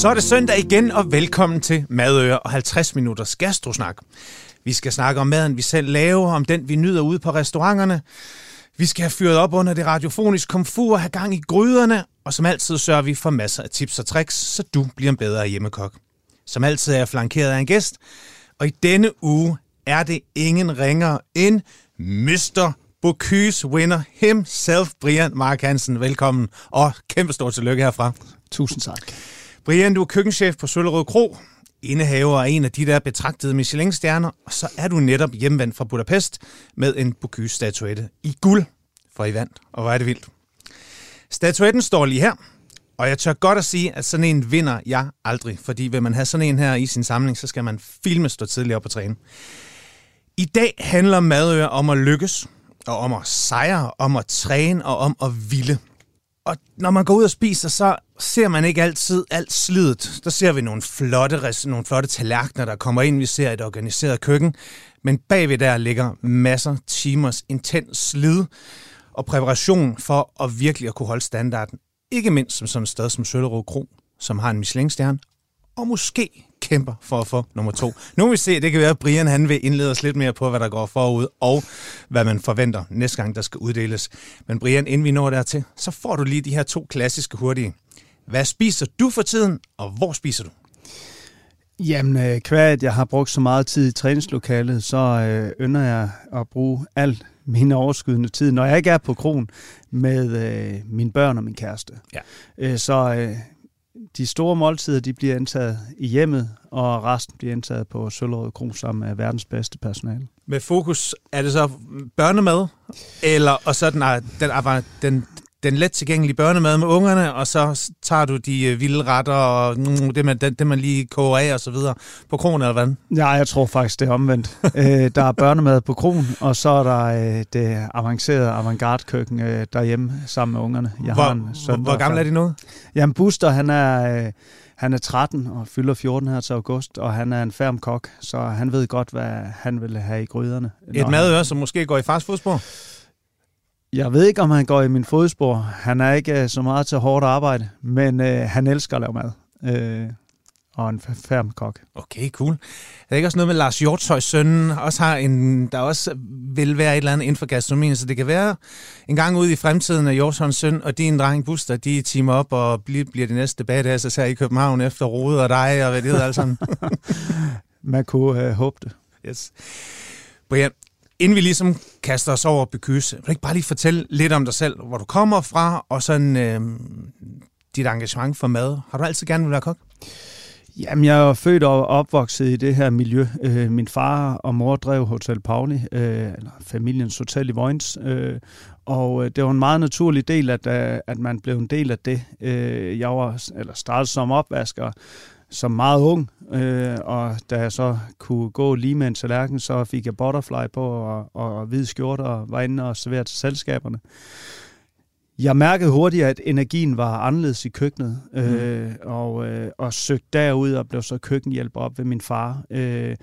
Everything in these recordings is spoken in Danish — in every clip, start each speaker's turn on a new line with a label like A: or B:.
A: Så er det søndag igen, og velkommen til Madøre og 50 minutters gastrosnak. Vi skal snakke om maden, vi selv laver, om den, vi nyder ude på restauranterne. Vi skal have fyret op under det radiofoniske komfur, have gang i gryderne, og som altid sørger vi for masser af tips og tricks, så du bliver en bedre hjemmekok. Som altid er jeg flankeret af en gæst, og i denne uge er det ingen ringer end Mr. Bocuse winner himself, Brian Mark Hansen. Velkommen, og kæmpe stort tillykke herfra.
B: Tusind tak.
A: Brian, du er køkkenchef på Søllerød Kro, indehaver af en af de der betragtede Michelin-stjerner, og så er du netop hjemvendt fra Budapest med en Bocuse-statuette i guld, for I vandt, og hvor er det vildt. Statuetten står lige her, og jeg tør godt at sige, at sådan en vinder jeg aldrig, fordi vil man have sådan en her i sin samling, så skal man filme stå tidligere op og træne. I dag handler madøer om at lykkes, og om at sejre, om at træne og om at ville. Og når man går ud og spiser, så ser man ikke altid alt slidet. Der ser vi nogle flotte, nogle flotte tallerkener, der kommer ind. Vi ser et organiseret køkken. Men bagved der ligger masser timers intens slid og præparation for at virkelig at kunne holde standarden. Ikke mindst som sådan et sted som Søllerød Kro, som har en Michelin-stjerne, og måske kæmper for at få nummer to. Nu vil vi se, det kan være, at Brian han vil indlede os lidt mere på, hvad der går forud, og hvad man forventer næste gang, der skal uddeles. Men Brian, inden vi når dertil, så får du lige de her to klassiske hurtige. Hvad spiser du for tiden, og hvor spiser du?
B: Jamen, øh, at jeg har brugt så meget tid i træningslokalet, så øh, ynder jeg at bruge alt min overskydende tid, når jeg ikke er på kron, med øh, mine børn og min kæreste. Ja. Øh, så øh, de store måltider de bliver indtaget i hjemmet, og resten bliver indtaget på Søllerød Kro sammen med verdens bedste personale.
A: Med fokus, er det så børnemad, eller og så den, den, den, den let tilgængelige børnemad med ungerne, og så tager du de øh, vilde retter og mm, det, man, det, det, man lige koger af og så videre på kronen, eller hvad?
B: Ja, jeg tror faktisk, det er omvendt. øh, der er børnemad på kronen, og så er der øh, det avancerede avantgarde-køkken øh, derhjemme sammen med ungerne.
A: Jeg hvor, har en søn, hvor, gammel er de nu?
B: Jamen, Buster, han er... Øh, han er 13 og fylder 14 her til august, og han er en færm kok, så han ved godt, hvad han vil have i gryderne.
A: Et madøre, som måske går i fast fodspor?
B: Jeg ved ikke, om han går i min fodspor. Han er ikke øh, så meget til hårdt arbejde, men øh, han elsker at lave mad. Øh, og en færm kok.
A: Okay, cool. Er det ikke også noget med Lars Hjortøjs søn, også har en, der også vil være et eller andet inden for gastronomien, så det kan være en gang ud i fremtiden, at Hjortøjs søn og din dreng Buster, de timer op og bliver, bliver de næste så her i København efter Rode og dig og hvad det hedder alt sådan.
B: Man kunne øh, håbe det.
A: Yes. Brian, Inden vi ligesom kaster os over Bykys, vil du ikke bare lige fortælle lidt om dig selv, hvor du kommer fra, og sådan øh, dit engagement for mad. Har du altid gerne vil være kok?
B: Jamen, jeg er født og opvokset i det her miljø. Øh, min far og mor drev Hotel Pauli, øh, eller familiens hotel i Vojens, øh, og øh, det var en meget naturlig del, at, øh, at man blev en del af det. Øh, jeg var, eller startede som opvasker, som meget ung, øh, og da jeg så kunne gå lige med en tallerken, så fik jeg butterfly på og, og hvid skjorte og var inde og servere til selskaberne. Jeg mærkede hurtigt, at energien var anderledes i køkkenet, øh, mm. og, øh, og søgte derud og blev så køkkenhjælper op ved min far. Øh,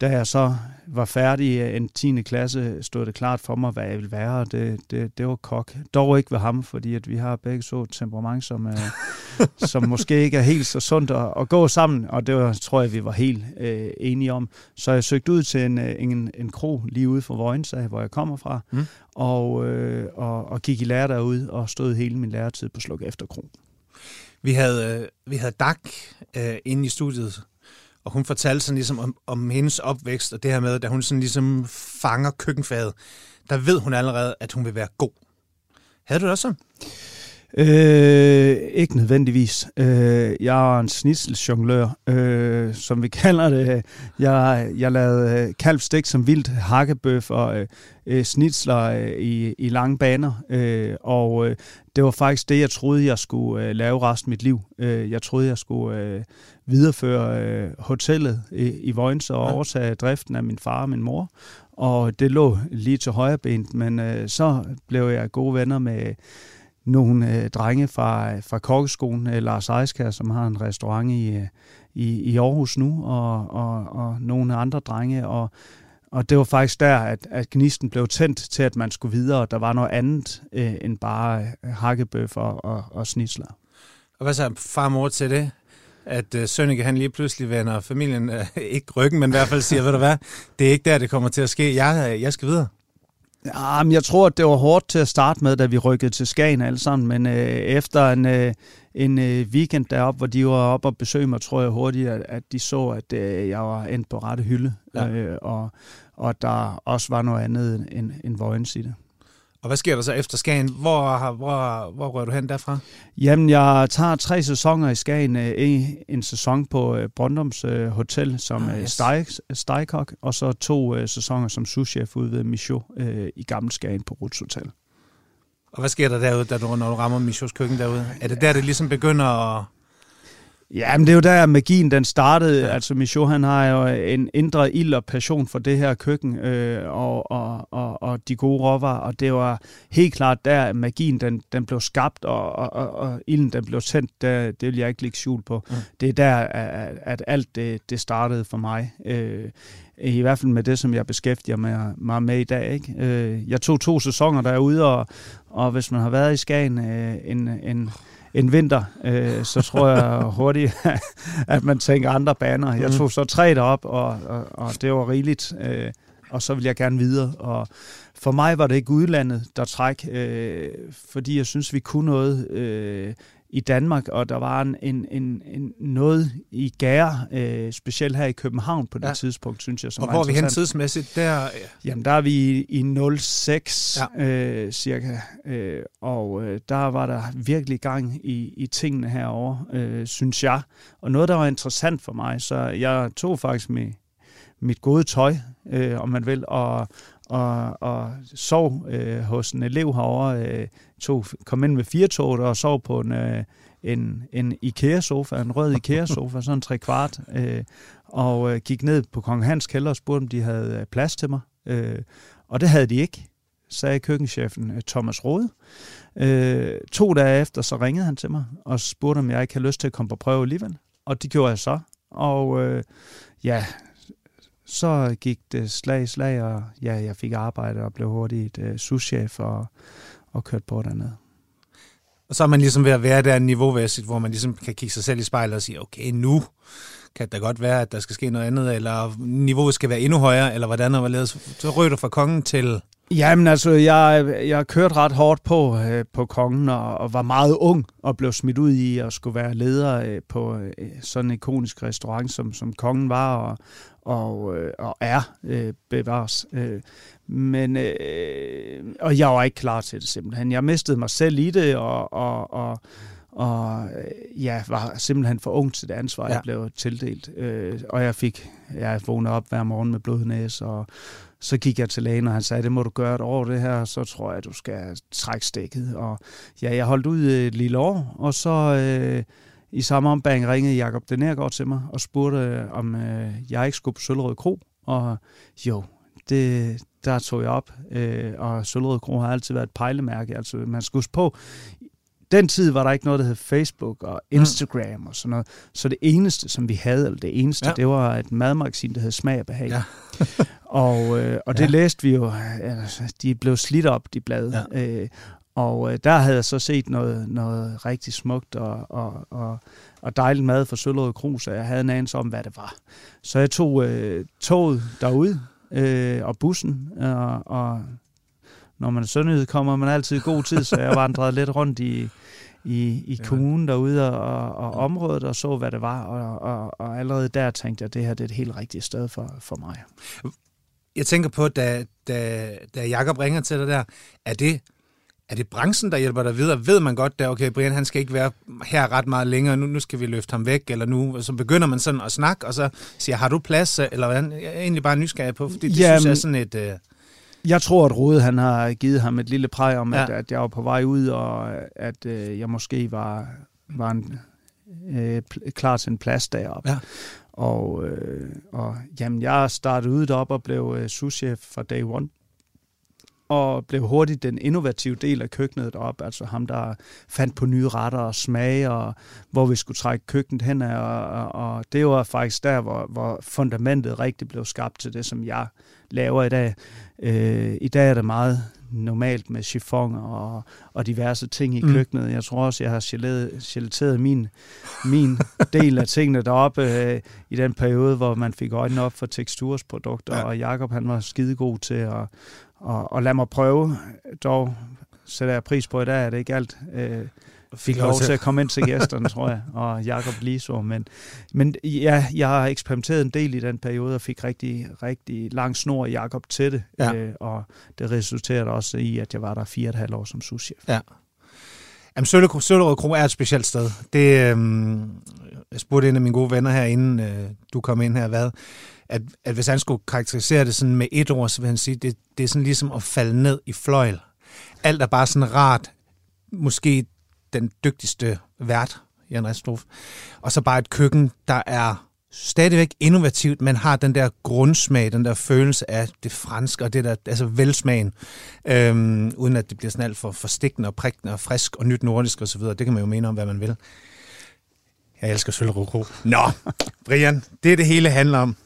B: da jeg så var færdig i en 10. klasse, stod det klart for mig, hvad jeg ville være, og det, det, det var kok. Dog ikke ved ham, fordi at vi har begge så et temperament, som, øh, som måske ikke er helt så sundt at, at gå sammen, og det var, tror jeg, vi var helt øh, enige om. Så jeg søgte ud til en, øh, en, en kro lige ude for Vojens, hvor jeg kommer fra, mm. og, øh, og, og gik i lære derude og stod hele min læretid på Sluk Efter Kro.
A: Vi havde, øh, vi havde Dag øh, inde i studiet, og hun fortalte sådan ligesom om, om hendes opvækst, og det her med, da hun sådan ligesom fanger køkkenfaget, der ved hun allerede, at hun vil være god. Havde du det også sådan?
B: Øh, ikke nødvendigvis. Øh, jeg er en snitseljonglør, øh, som vi kalder det. Jeg, jeg lavede øh, kalvstik som vildt hakkebøf og øh, øh, snitsler øh, i, i lange baner. Øh, og øh, det var faktisk det, jeg troede, jeg skulle øh, lave resten af mit liv. Øh, jeg troede, jeg skulle øh, videreføre øh, hotellet i, i Vojens og ja. overtage driften af min far og min mor. Og det lå lige til højre ben, men øh, så blev jeg gode venner med nogle øh, drenge fra, fra kokkeskolen, øh, Lars Eiskær, som har en restaurant i, øh, i, i Aarhus nu, og, og, og nogle andre drenge, og, og det var faktisk der, at, at gnisten blev tændt til, at man skulle videre, og der var noget andet øh, end bare hakkebøf og, og, og snitsler.
A: Og hvad så far og mor til det? At uh, Sønneke han lige pludselig vender familien, uh, ikke ryggen, men i hvert fald siger, ved du hvad, det er ikke der, det kommer til at ske. Jeg, jeg skal videre.
B: Ja, men jeg tror, at det var hårdt til at starte med, da vi rykkede til Skagen alle sammen, men øh, efter en, øh, en øh, weekend deroppe, hvor de var oppe og besøgte mig, tror jeg hurtigt, at, at de så, at øh, jeg var endt på rette hylde, ja. øh, og, og der også var noget andet end, end Vojens i det.
A: Og hvad sker der så efter Skagen? Hvor, hvor, hvor rører du hen derfra?
B: Jamen, jeg tager tre sæsoner i Skagen. Øh, en, en sæson på øh, Brøndums øh, Hotel som ah, yes. steg, stegkok, og så to sæsoner som souschef ude ved Michaud i Gammel Skagen på Ruts Hotel.
A: Og hvad sker der derude, da du, når du rammer Michauds køkken derude? Er det der, det ligesom begynder at
B: Ja, men det er jo der, magien den startede. Ja. Altså, Michaud, han har jo en indre ild og passion for det her køkken øh, og, og, og, og de gode råvarer, og det var helt klart der, at magien den, den blev skabt, og, og, og, og ilden den blev tændt. Der, det vil jeg ikke lægge skjul på. Mm. Det er der, at, at alt det, det startede for mig. Øh, i hvert fald med det, som jeg beskæftiger mig, mig med i dag. Ikke? Øh, jeg tog to sæsoner derude, og, og hvis man har været i Skagen øh, en, en en vinter, øh, så tror jeg hurtigt, at man tænker andre baner. Jeg mm. tog så tre derop, og, og, og det var rigeligt, øh, og så vil jeg gerne videre. Og for mig var det ikke udlandet, der træk, øh, fordi jeg synes, vi kunne noget øh, i Danmark, og der var en, en, en, en noget i gære, øh, specielt her i København på det ja. tidspunkt, synes jeg. Som
A: og hvor er vi hen tidsmæssigt? Der, ja.
B: Jamen, der er vi i 06 ja. øh, cirka, øh, og øh, der var der virkelig gang i, i tingene herover, øh, synes jeg. Og noget, der var interessant for mig, så jeg tog faktisk mit, mit gode tøj, øh, om man vil, og, og, og sov øh, hos en elev herovre, øh, tog, kom ind med fire tog og sov på en, øh, en, en IKEA-sofa, en rød IKEA-sofa, sådan tre kvart, øh, og øh, gik ned på Kong Hans kælder og spurgte, om de havde øh, plads til mig. Øh, og det havde de ikke, sagde køkkenchefen øh, Thomas Rode. Øh, to dage efter, så ringede han til mig og spurgte, om jeg ikke havde lyst til at komme på prøve alligevel. Og det gjorde jeg så. Og øh, ja, så gik det slag i slag, og ja, jeg fik arbejde og blev hurtigt øh, souschef og, og kørte på dernede.
A: Og så er man ligesom ved at være der niveauvæssigt, hvor man ligesom kan kigge sig selv i spejlet og sige, okay, nu kan det godt være, at der skal ske noget andet, eller niveauet skal være endnu højere, eller hvordan og hvorledes. Så røg du fra kongen til
B: Jamen altså, jeg, jeg kørte ret hårdt på, øh, på kongen og, og var meget ung og blev smidt ud i at skulle være leder øh, på øh, sådan en ikonisk restaurant, som, som kongen var og, og, øh, og er øh, bevares. Øh, men, øh, og jeg var ikke klar til det simpelthen. Jeg mistede mig selv i det, og, og, og, og ja, var simpelthen for ung til det ansvar, ja. jeg blev tildelt. Øh, og jeg fik, jeg vågnede op hver morgen med blodnæs, og så gik jeg til lægen, og han sagde, det må du gøre et år, det her, så tror jeg, du skal trække stikket. Og ja, jeg holdt ud et lille år, og så øh, i samme ombæring ringede Jakob Denergaard til mig og spurgte, øh, om øh, jeg ikke skulle på Sølvrød Kro. Og jo, det, der tog jeg op, øh, og Sølvrød Kro har altid været et pejlemærke. Altså, man skal huske på, den tid var der ikke noget, der hed Facebook og mm. Instagram mm. og sådan noget. Så det eneste, som vi havde, eller det eneste, ja. det var et madmagasin, der hed Smag og Behag. Ja. og øh, og det ja. læste vi jo, altså, de blev slidt op, de blade. Ja. Øh, og øh, der havde jeg så set noget, noget rigtig smukt og, og, og, og dejligt mad fra Søllerød Krus, og jeg havde en anelse om, hvad det var. Så jeg tog øh, toget derud øh, og bussen, og, og når man er sønderjyd, kommer man altid i god tid, så jeg vandrede lidt rundt i, i, i kommunen derude og, og området og så, hvad det var. Og, og, og allerede der tænkte jeg, at det her det er et helt rigtigt sted for, for mig.
A: Jeg tænker på, da, da, da Jacob ringer til dig der, er det, er det branchen, der hjælper dig videre? Ved man godt, at okay, Brian han skal ikke være her ret meget længere, nu, nu skal vi løfte ham væk, eller nu, så begynder man sådan at snakke, og så siger, har du plads, eller hvordan? Jeg er egentlig bare nysgerrig på, fordi det Jamen, synes jeg er sådan et... Øh
B: jeg tror, at Rode han har givet ham et lille præg om, ja. at, at jeg var på vej ud, og at øh, jeg måske var, var en, øh, klar til en plads deroppe. Ja. Og, øh, og jamen, jeg startede ud deroppe og blev øh, souschef fra day one og blev hurtigt den innovative del af køkkenet op, altså ham, der fandt på nye retter og smage, og hvor vi skulle trække køkkenet hen, og, og, og det var faktisk der, hvor, hvor fundamentet rigtig blev skabt til det, som jeg laver i dag. Øh, I dag er det meget normalt med chiffon og, og diverse ting i mm. køkkenet. Jeg tror også, jeg har gelateret min, min del af tingene deroppe øh, i den periode, hvor man fik øjnene op for tekstursprodukter, ja. og Jakob han var skidegod til at, at, at lade mig prøve. Dog sætter jeg pris på i dag, at det ikke alt øh, fik lov til at komme ind til gæsterne, tror jeg, og Jakob Liso. Men, men ja, jeg har eksperimenteret en del i den periode, og fik rigtig, rigtig lang snor i Jakob til det. Ja. Øh, og det resulterede også i, at jeg var der fire og et halvt år som souschef.
A: Ja. Jamen, Søllerød Kro er et specielt sted. Det, øhm, jeg spurgte en af mine gode venner her, inden øh, du kom ind her, hvad, at, at hvis han skulle karakterisere det sådan med et ord, så vil han sige, det, det er sådan ligesom at falde ned i fløjl. Alt er bare sådan rart. Måske den dygtigste vært, Jan Restrup. Og så bare et køkken, der er stadigvæk innovativt, men har den der grundsmag, den der følelse af det franske, og det der, altså velsmagen, øhm, uden at det bliver sådan alt for forstikkende og prikkende og frisk og nyt nordisk osv. Det kan man jo mene om, hvad man vil. Jeg elsker Søllerukro. Nå, Brian, det er det hele handler om.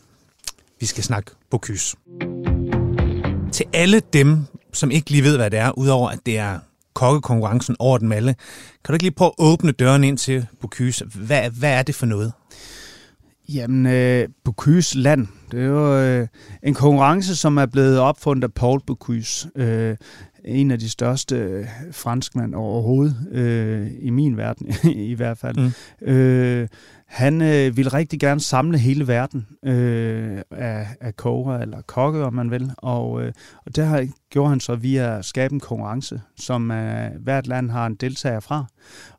A: Vi skal snakke Bocuse. Til alle dem, som ikke lige ved, hvad det er, udover at det er kokkekonkurrencen over den alle. Kan du ikke lige prøve at åbne døren ind til Bocuse? Hvad, hvad er det for noget?
B: Jamen, øh, Bocuse Land, det er jo øh, en konkurrence, som er blevet opfundet af Paul Bocuse. Øh, en af de største øh, franskmænd overhovedet, øh, i min verden i hvert fald. Mm. Øh, han øh, ville rigtig gerne samle hele verden øh, af, af koger eller kokke, om man vil. Og, øh, og det har, gjorde han så via at skabe en konkurrence, som øh, hvert land har en deltager fra.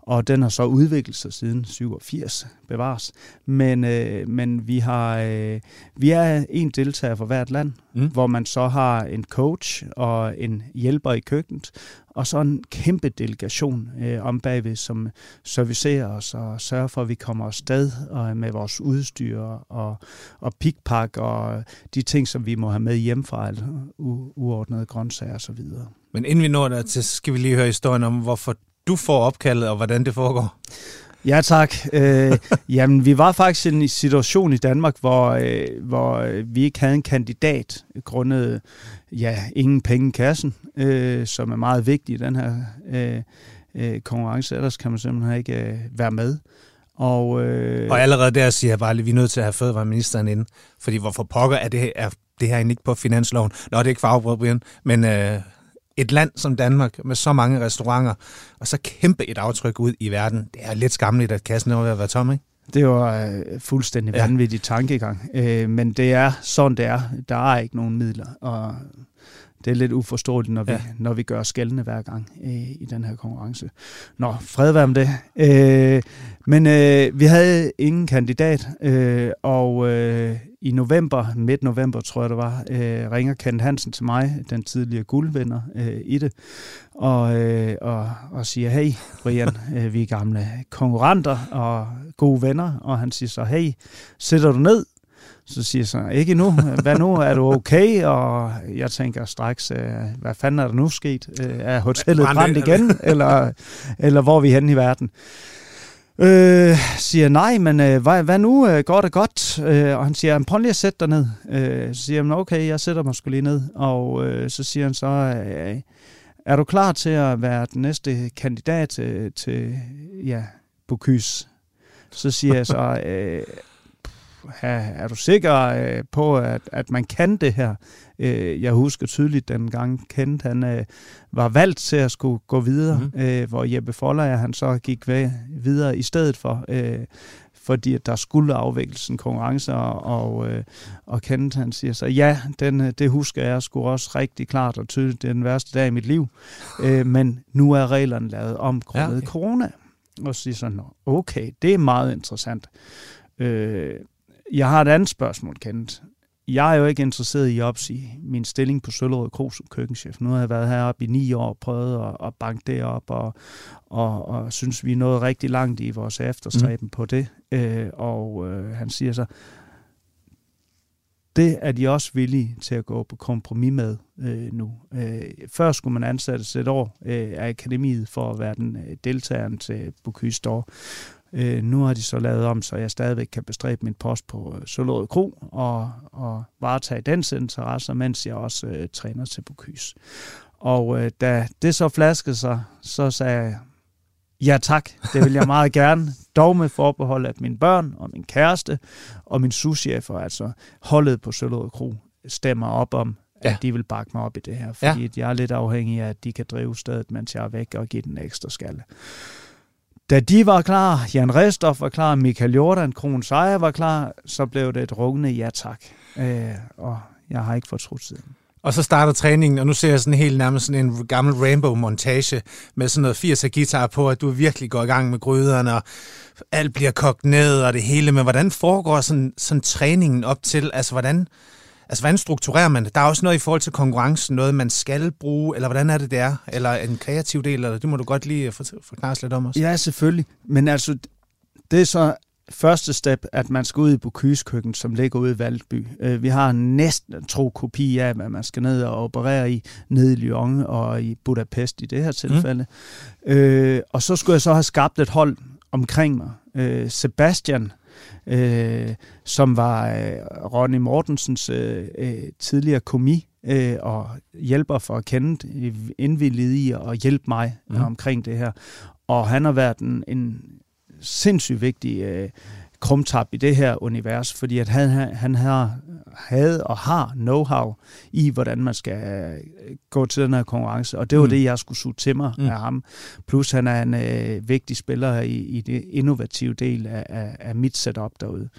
B: Og den har så udviklet sig siden 87, bevares. Men, øh, men vi, har, øh, vi er en deltager for hvert land, mm. hvor man så har en coach og en hjælper i køkkenet, og så en kæmpe delegation øh, om bagved, som servicerer os og sørger for, at vi kommer afsted og med vores udstyr og, og pikpak og de ting, som vi må have med hjemmefra, altså u- uordnede grøntsager osv.
A: Men inden vi når der til, så skal vi lige høre historien om, hvorfor du får opkaldet, og hvordan det foregår.
B: Ja, tak. Øh, jamen, vi var faktisk i en situation i Danmark, hvor, øh, hvor vi ikke havde en kandidat grundet ja, ingen penge i kassen, øh, som er meget vigtigt i den her øh, øh, konkurrence. Ellers kan man simpelthen ikke øh, være med.
A: Og, øh, og allerede der siger jeg bare, at vi er nødt til at have fødevareministeren inde. Fordi hvorfor pokker er det, er det her ikke på finansloven? Nå, det er ikke for Brian, men øh, et land som Danmark med så mange restauranter, og så kæmpe et aftryk ud i verden. Det er lidt skamligt, at kassen er ved at være tom, ikke?
B: Det var øh, fuldstændig ja. vanvittig tankegang. Øh, men det er sådan, det er. Der er ikke nogen midler, og det er lidt uforståeligt, når vi, ja. når vi gør skældende hver gang øh, i den her konkurrence. Nå, fred være med det. Øh, men øh, vi havde ingen kandidat, øh, og øh, i november, midt november tror jeg det var, øh, ringer Kent Hansen til mig, den tidligere guldvinder øh, i det, og, øh, og, og siger, hey Brian, øh, vi er gamle konkurrenter og gode venner, og han siger så, hey, sætter du ned? Så siger så, ikke nu, hvad nu, er du okay? Og jeg tænker straks, øh, hvad fanden er der nu sket? Øh, er hotellet brændt igen, eller, eller hvor er vi henne i verden? Øh, siger nej, men øh, hvad, hvad nu? Øh, går det godt? Øh, og han siger, prøv lige at sætte dig ned. Øh, så siger han, okay, jeg sætter mig skulle lige ned. Og øh, så siger han så, øh, er du klar til at være den næste kandidat til, til ja, Bocuse? Så siger jeg så, øh, er du sikker øh, på, at, at man kan det her? Øh, jeg husker tydeligt, den gang Kent han øh, var valgt til at skulle gå videre, mm. hvor Jeppe Foller han så gik videre i stedet for, fordi der skulle afvikles en konkurrence, og, og, øh, og Kent han siger så, ja, den, det husker jeg sgu også rigtig klart og tydeligt, det er den værste dag i mit liv, øh, men nu er reglerne lavet om grundet ja, okay. corona. Og så siger sådan, okay, det er meget interessant. Øh, jeg har et andet spørgsmål, Kent. Jeg er jo ikke interesseret i at opsige min stilling på Søllerød Kro som køkkenchef. Nu har jeg været heroppe i ni år og prøvet at, at banke det op, og, og, og synes, vi er nået rigtig langt i vores efterstræben mm. på det. Øh, og øh, han siger så, det er de også villige til at gå på kompromis med øh, nu. Øh, før skulle man ansættes et år øh, af akademiet for at være den øh, deltageren til Bocuse d'Or. Øh, nu har de så lavet om, så jeg stadigvæk kan bestræbe min post på øh, Solrød Kro og, og varetage dens interesser, mens jeg også øh, træner til Bocuse. Og øh, da det så flaskede sig, så sagde jeg, ja tak, det vil jeg meget gerne. Dog med forbehold, at mine børn og min kæreste og min souschefer, altså holdet på Søllerød Kro, stemmer op om, ja. at de vil bakke mig op i det her. Fordi ja. jeg er lidt afhængig af, at de kan drive stedet, mens jeg er væk og give den ekstra skalle. Da de var klar, Jan Restoff var klar, Michael Jordan, Kron Sejer var klar, så blev det et rungende ja tak. Øh, og jeg har ikke fortrudt siden.
A: Og så starter træningen, og nu ser jeg sådan helt nærmest sådan en gammel Rainbow-montage med sådan noget 80'er guitar på, at du virkelig går i gang med gryderne, og alt bliver kogt ned og det hele. Men hvordan foregår sådan, sådan træningen op til? Altså, hvordan, altså, hvordan strukturerer man det? Der er også noget i forhold til konkurrencen, noget man skal bruge, eller hvordan er det, det er? Eller en kreativ del, eller det må du godt lige forklare lidt om os.
B: Ja, selvfølgelig. Men altså, det er så første step, at man skal ud i Bocuse køkken, som ligger ude i Valdby. Øh, vi har næsten tro kopi af, hvad man skal ned og operere i, nede i Lyon og i Budapest i det her tilfælde. Mm. Øh, og så skulle jeg så have skabt et hold omkring mig. Øh, Sebastian, øh, som var øh, Ronny Mortensens øh, øh, tidligere komi, øh, og hjælper for at kende indvildet i at hjælpe mig mm. omkring det her. Og han har været en, en sindssygt vigtig øh, krumtap i det her univers, fordi at han, han har, havde og har know-how i, hvordan man skal øh, gå til den her konkurrence, og det var mm. det, jeg skulle suge til mig mm. af ham. Plus han er en øh, vigtig spiller i, i det innovative del af, af, af mit setup derude.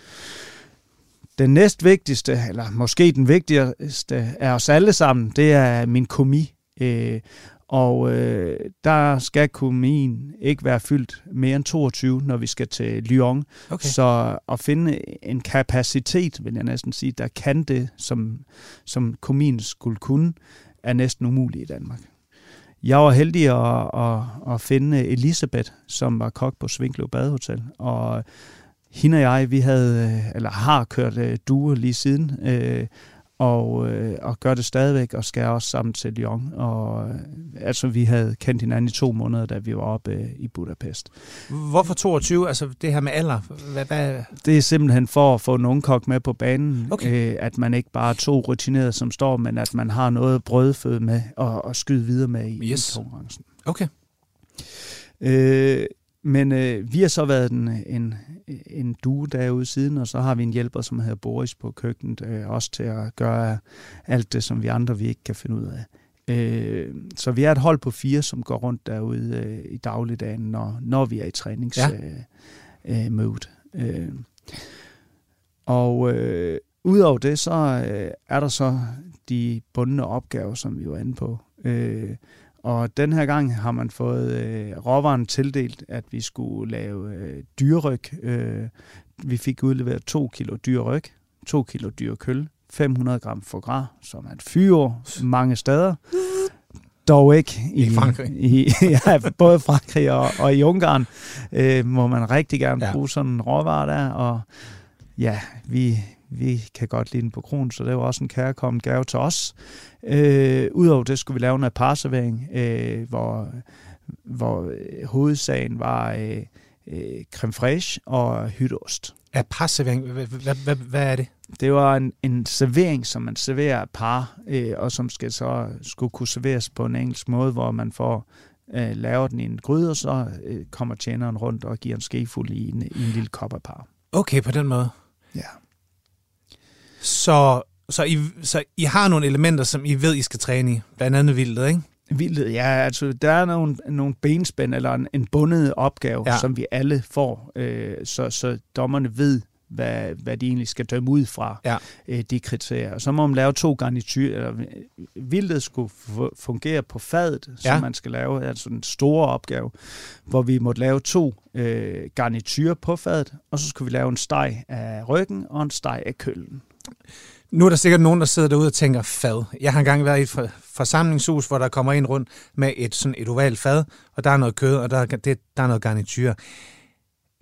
B: Den næst vigtigste, eller måske den vigtigste af os alle sammen, det er min komi. Øh, og øh, der skal kommunen ikke være fyldt mere end 22, når vi skal til Lyon. Okay. Så at finde en kapacitet, vil jeg næsten sige, der kan det, som, som kommunen skulle kunne, er næsten umuligt i Danmark. Jeg var heldig at, at, at finde Elisabeth, som var kok på Svinkløv Badehotel, og hende og jeg, vi havde, eller har kørt uh, duer lige siden, uh, og, øh, og gør det stadigvæk, og skal også sammen til Lyon. Og, øh, altså, vi havde kendt hinanden i to måneder, da vi var oppe øh, i Budapest.
A: Hvorfor 22? Altså, det her med alder? Hvad, hvad?
B: Det er simpelthen for at få en ungkok med på banen. Okay. Øh, at man ikke bare er to rutinerede, som står, men at man har noget brødføde med og, og skyde videre med i, yes. i konkurrencen.
A: Okay.
B: Øh, men øh, vi har så været en, en, en duo derude siden, og så har vi en hjælper, som hedder Boris på køkkenet, øh, også til at gøre alt det, som vi andre vi ikke kan finde ud af. Øh, så vi er et hold på fire, som går rundt derude øh, i dagligdagen, når, når vi er i træningsmode. Ja. Øh, mode. øh, og øh, udover det, så øh, er der så de bundne opgaver, som vi var inde på. Øh, og den her gang har man fået øh, råvaren tildelt, at vi skulle lave øh, dyreryg. Øh, vi fik udleveret 2 kilo dyreryg, 2 kilo dyrkøl, 500 gram foie som er et fyre mange steder. Dog ikke
A: i, I Frankrig.
B: I, ja, både Frankrig og, og i Ungarn øh, må man rigtig gerne ja. bruge sådan en råvare der. Og ja, vi, vi kan godt lide den på kron, så det var også en kærkommen gave til os. Øh, Udover det skulle vi lave en parservering, øh, hvor, hvor øh, hovedsagen var øh, øh, creme fraiche og hytteost.
A: Ja, parservering, hvad, hvad, hvad, hvad er det?
B: Det var en, en servering, som man serverer par, øh, og som skal så skulle kunne serveres på en engelsk måde, hvor man får øh, laver den i en gryde, og så øh, kommer tjeneren rundt og giver en skefuld i en, i en lille kop af par.
A: Okay, på den måde.
B: Ja.
A: Så, så, I, så I har nogle elementer, som I ved, I skal træne i. Blandt andet vildt, ikke?
B: Vildt, ja. Altså, der er nogle, nogle benspænd eller en, en bundet opgave, ja. som vi alle får, øh, så, så dommerne ved, hvad, hvad de egentlig skal dømme ud fra, ja. øh, de kriterier. Så må man lave to garnityr, eller vildet skulle fungere på fadet, ja. som man skal lave, altså en stor opgave, hvor vi måtte lave to øh, garnityrer på fadet, og så skulle vi lave en steg af ryggen og en steg af køllen.
A: Nu er der sikkert nogen, der sidder derude og tænker, fad. Jeg har engang været i et forsamlingshus, hvor der kommer en rundt med et, sådan et ovalt fad, og der er noget kød, og der, det, der er noget garnityr.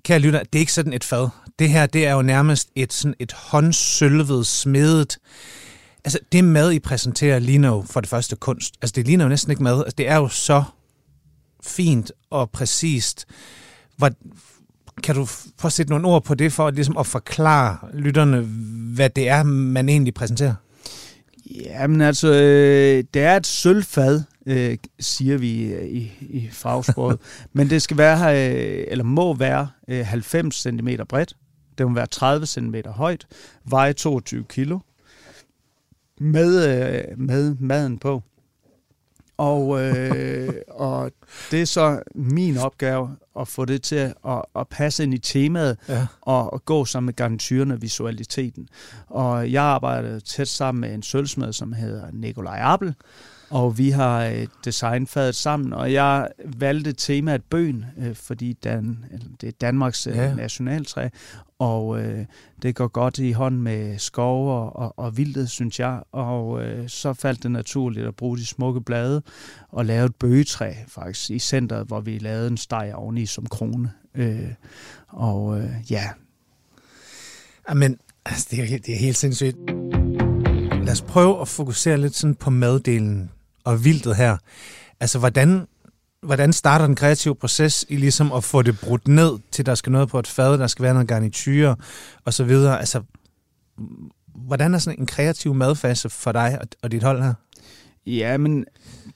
A: Kære lytter, det er ikke sådan et fad. Det her, det er jo nærmest et, sådan et håndsølvet, smedet... Altså, det mad, I præsenterer, ligner jo for det første kunst. Altså, det ligner jo næsten ikke mad. Altså, det er jo så fint og præcist. Hvor, kan du få sætte nogle ord på det, for ligesom at forklare lytterne, hvad det er, man egentlig præsenterer?
B: Jamen altså, øh, det er et sølvfad, øh, siger vi i, i fagsproget. Men det skal være, øh, eller må være, øh, 90 cm bredt. Det må være 30 cm højt, veje 22 kilo, med, øh, med maden på. Og, øh, og det er så min opgave at få det til at, at passe ind i temaet ja. og at gå sammen med garnityrerne og visualiteten. Og jeg arbejder tæt sammen med en sølvsmed, som hedder Nikolaj Appel, og vi har øh, designfadet sammen, og jeg valgte temaet bøn, øh, fordi Dan, det er Danmarks øh, ja. nationaltræ, og øh, det går godt i hånd med skov og, og, og vildet, synes jeg. Og øh, så faldt det naturligt at bruge de smukke blade og lave et bøgetræ faktisk i centret, hvor vi lavede en steg oveni som krone. Øh, og øh, ja.
A: Jamen, altså, det, er, det er helt sindssygt. Lad os prøve at fokusere lidt sådan på maddelen og vildtet her. Altså, hvordan, hvordan starter den kreative proces i ligesom at få det brudt ned, til der skal noget på et fad, der skal være noget garnityr og så videre? Altså, hvordan er sådan en kreativ madfase for dig og, og dit hold her?
B: Ja, men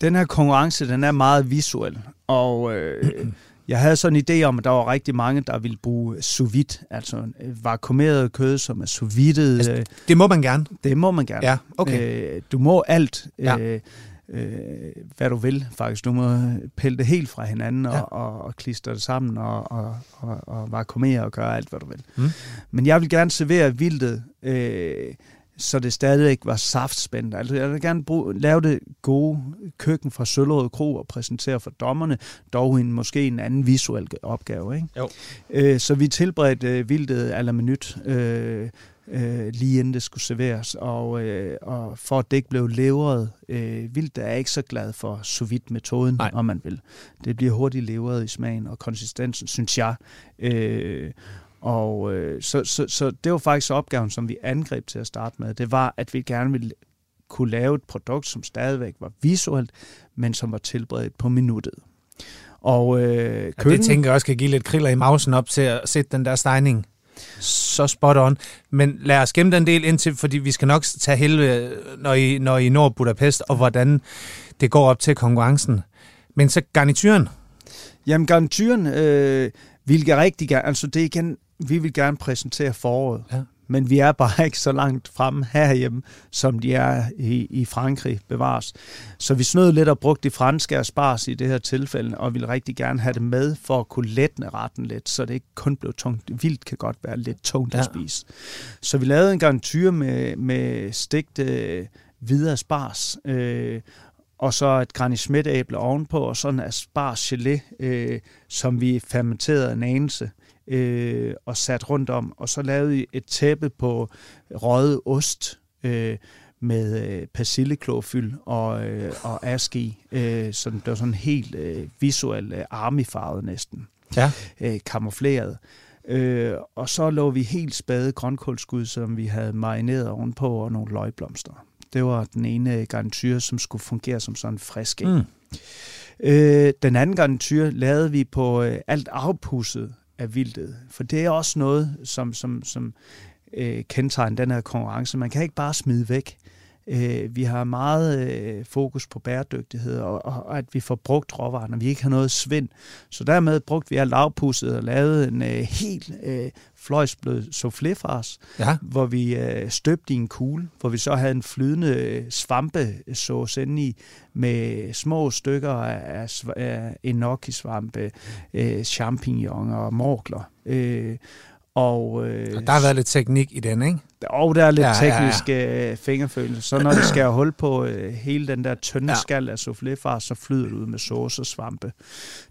B: den her konkurrence, den er meget visuel, og øh, jeg havde sådan en idé om, at der var rigtig mange, der ville bruge sous vide, altså øh, vakuumeret kød, som er sous vide. Altså,
A: øh, det må man gerne?
B: Det må man gerne.
A: Ja, okay.
B: Øh, du må alt. Ja. Øh, øh, hvad du vil faktisk. Du må pille det helt fra hinanden og, ja. og, og klistre det sammen og, og, og, og vakuumere og gøre alt, hvad du vil. Mm. Men jeg vil gerne servere vildet, øh, så det stadigvæk var saftspændt. Altså, jeg vil gerne bruge, lave det gode køkken fra Søllerød Kro og præsentere for dommerne, dog en, måske en anden visuel opgave. Ikke? Jo. Øh, så vi tilberedte øh, vildet aller minut. Øh, øh, lige inden det skulle serveres. Og, øh, og for at det ikke blev leveret øh, vildt, er jeg ikke så glad for sous metoden om man vil. Det bliver hurtigt leveret i smagen og konsistensen, synes jeg. Øh, og øh, så, så, så det var faktisk opgaven, som vi angreb til at starte med. Det var, at vi gerne ville kunne lave et produkt, som stadigvæk var visuelt, men som var tilberedt på minuttet.
A: Og øh, køkken... Ja, det tænker jeg også kan give lidt kriller i mausen op til at sætte den der stejning så spot on. Men lad os gemme den del indtil, fordi vi skal nok tage hele, når I, når I når Budapest, og hvordan det går op til konkurrencen. Men så garnituren?
B: Jamen garnituren øh, vil jeg rigtig gerne, altså det igen, vi vil gerne præsentere foråret. Ja men vi er bare ikke så langt frem herhjemme, som de er i, i Frankrig bevares. Så vi snød lidt og brugte de franske spars i det her tilfælde, og ville rigtig gerne have det med for at kunne letne retten lidt, så det ikke kun blev tungt. Vildt kan godt være lidt tungt ja. at spise. Så vi lavede en garnityr med, med stegte videre spars, øh, og så et Granny æble ovenpå, og sådan en asparges gelé, øh, som vi fermenterede en anelse øh, og sat rundt om. Og så lavede vi et tæppe på røget ost øh, med øh, persilleklofyld og, øh, og aski, øh, så det var sådan helt øh, visuelt øh, armifarvet næsten. Ja. Øh, kamufleret. Øh, og så lå vi helt spade grønkålskud, som vi havde marineret ovenpå, og nogle løgblomster. Det var den ene garnityr, som skulle fungere som sådan en frisk mm. øh, Den anden garnityr lavede vi på øh, alt afpusset af vildtet. For det er også noget, som, som, som øh, kendetegner den her konkurrence. Man kan ikke bare smide væk. Øh, vi har meget øh, fokus på bæredygtighed, og, og at vi får brugt råvarerne, og vi ikke har noget svind. Så dermed brugte vi alt lavpusset og lavede en øh, helt øh, fløjsblød soufflefars, ja. hvor vi øh, støbte i en kugle, hvor vi så havde en flydende øh, svampesauce inde i, med små stykker af, af enoki-svampe, øh, champignon og morkler. Øh,
A: og, øh, og der har været lidt teknik i den, ikke?
B: Og der er lidt ja, teknisk ja, ja. Øh, fingerfølelse. Så når det skal hul på øh, hele den der tynde ja. skal af souffléfars, så flyder det ud med sauce og svampe.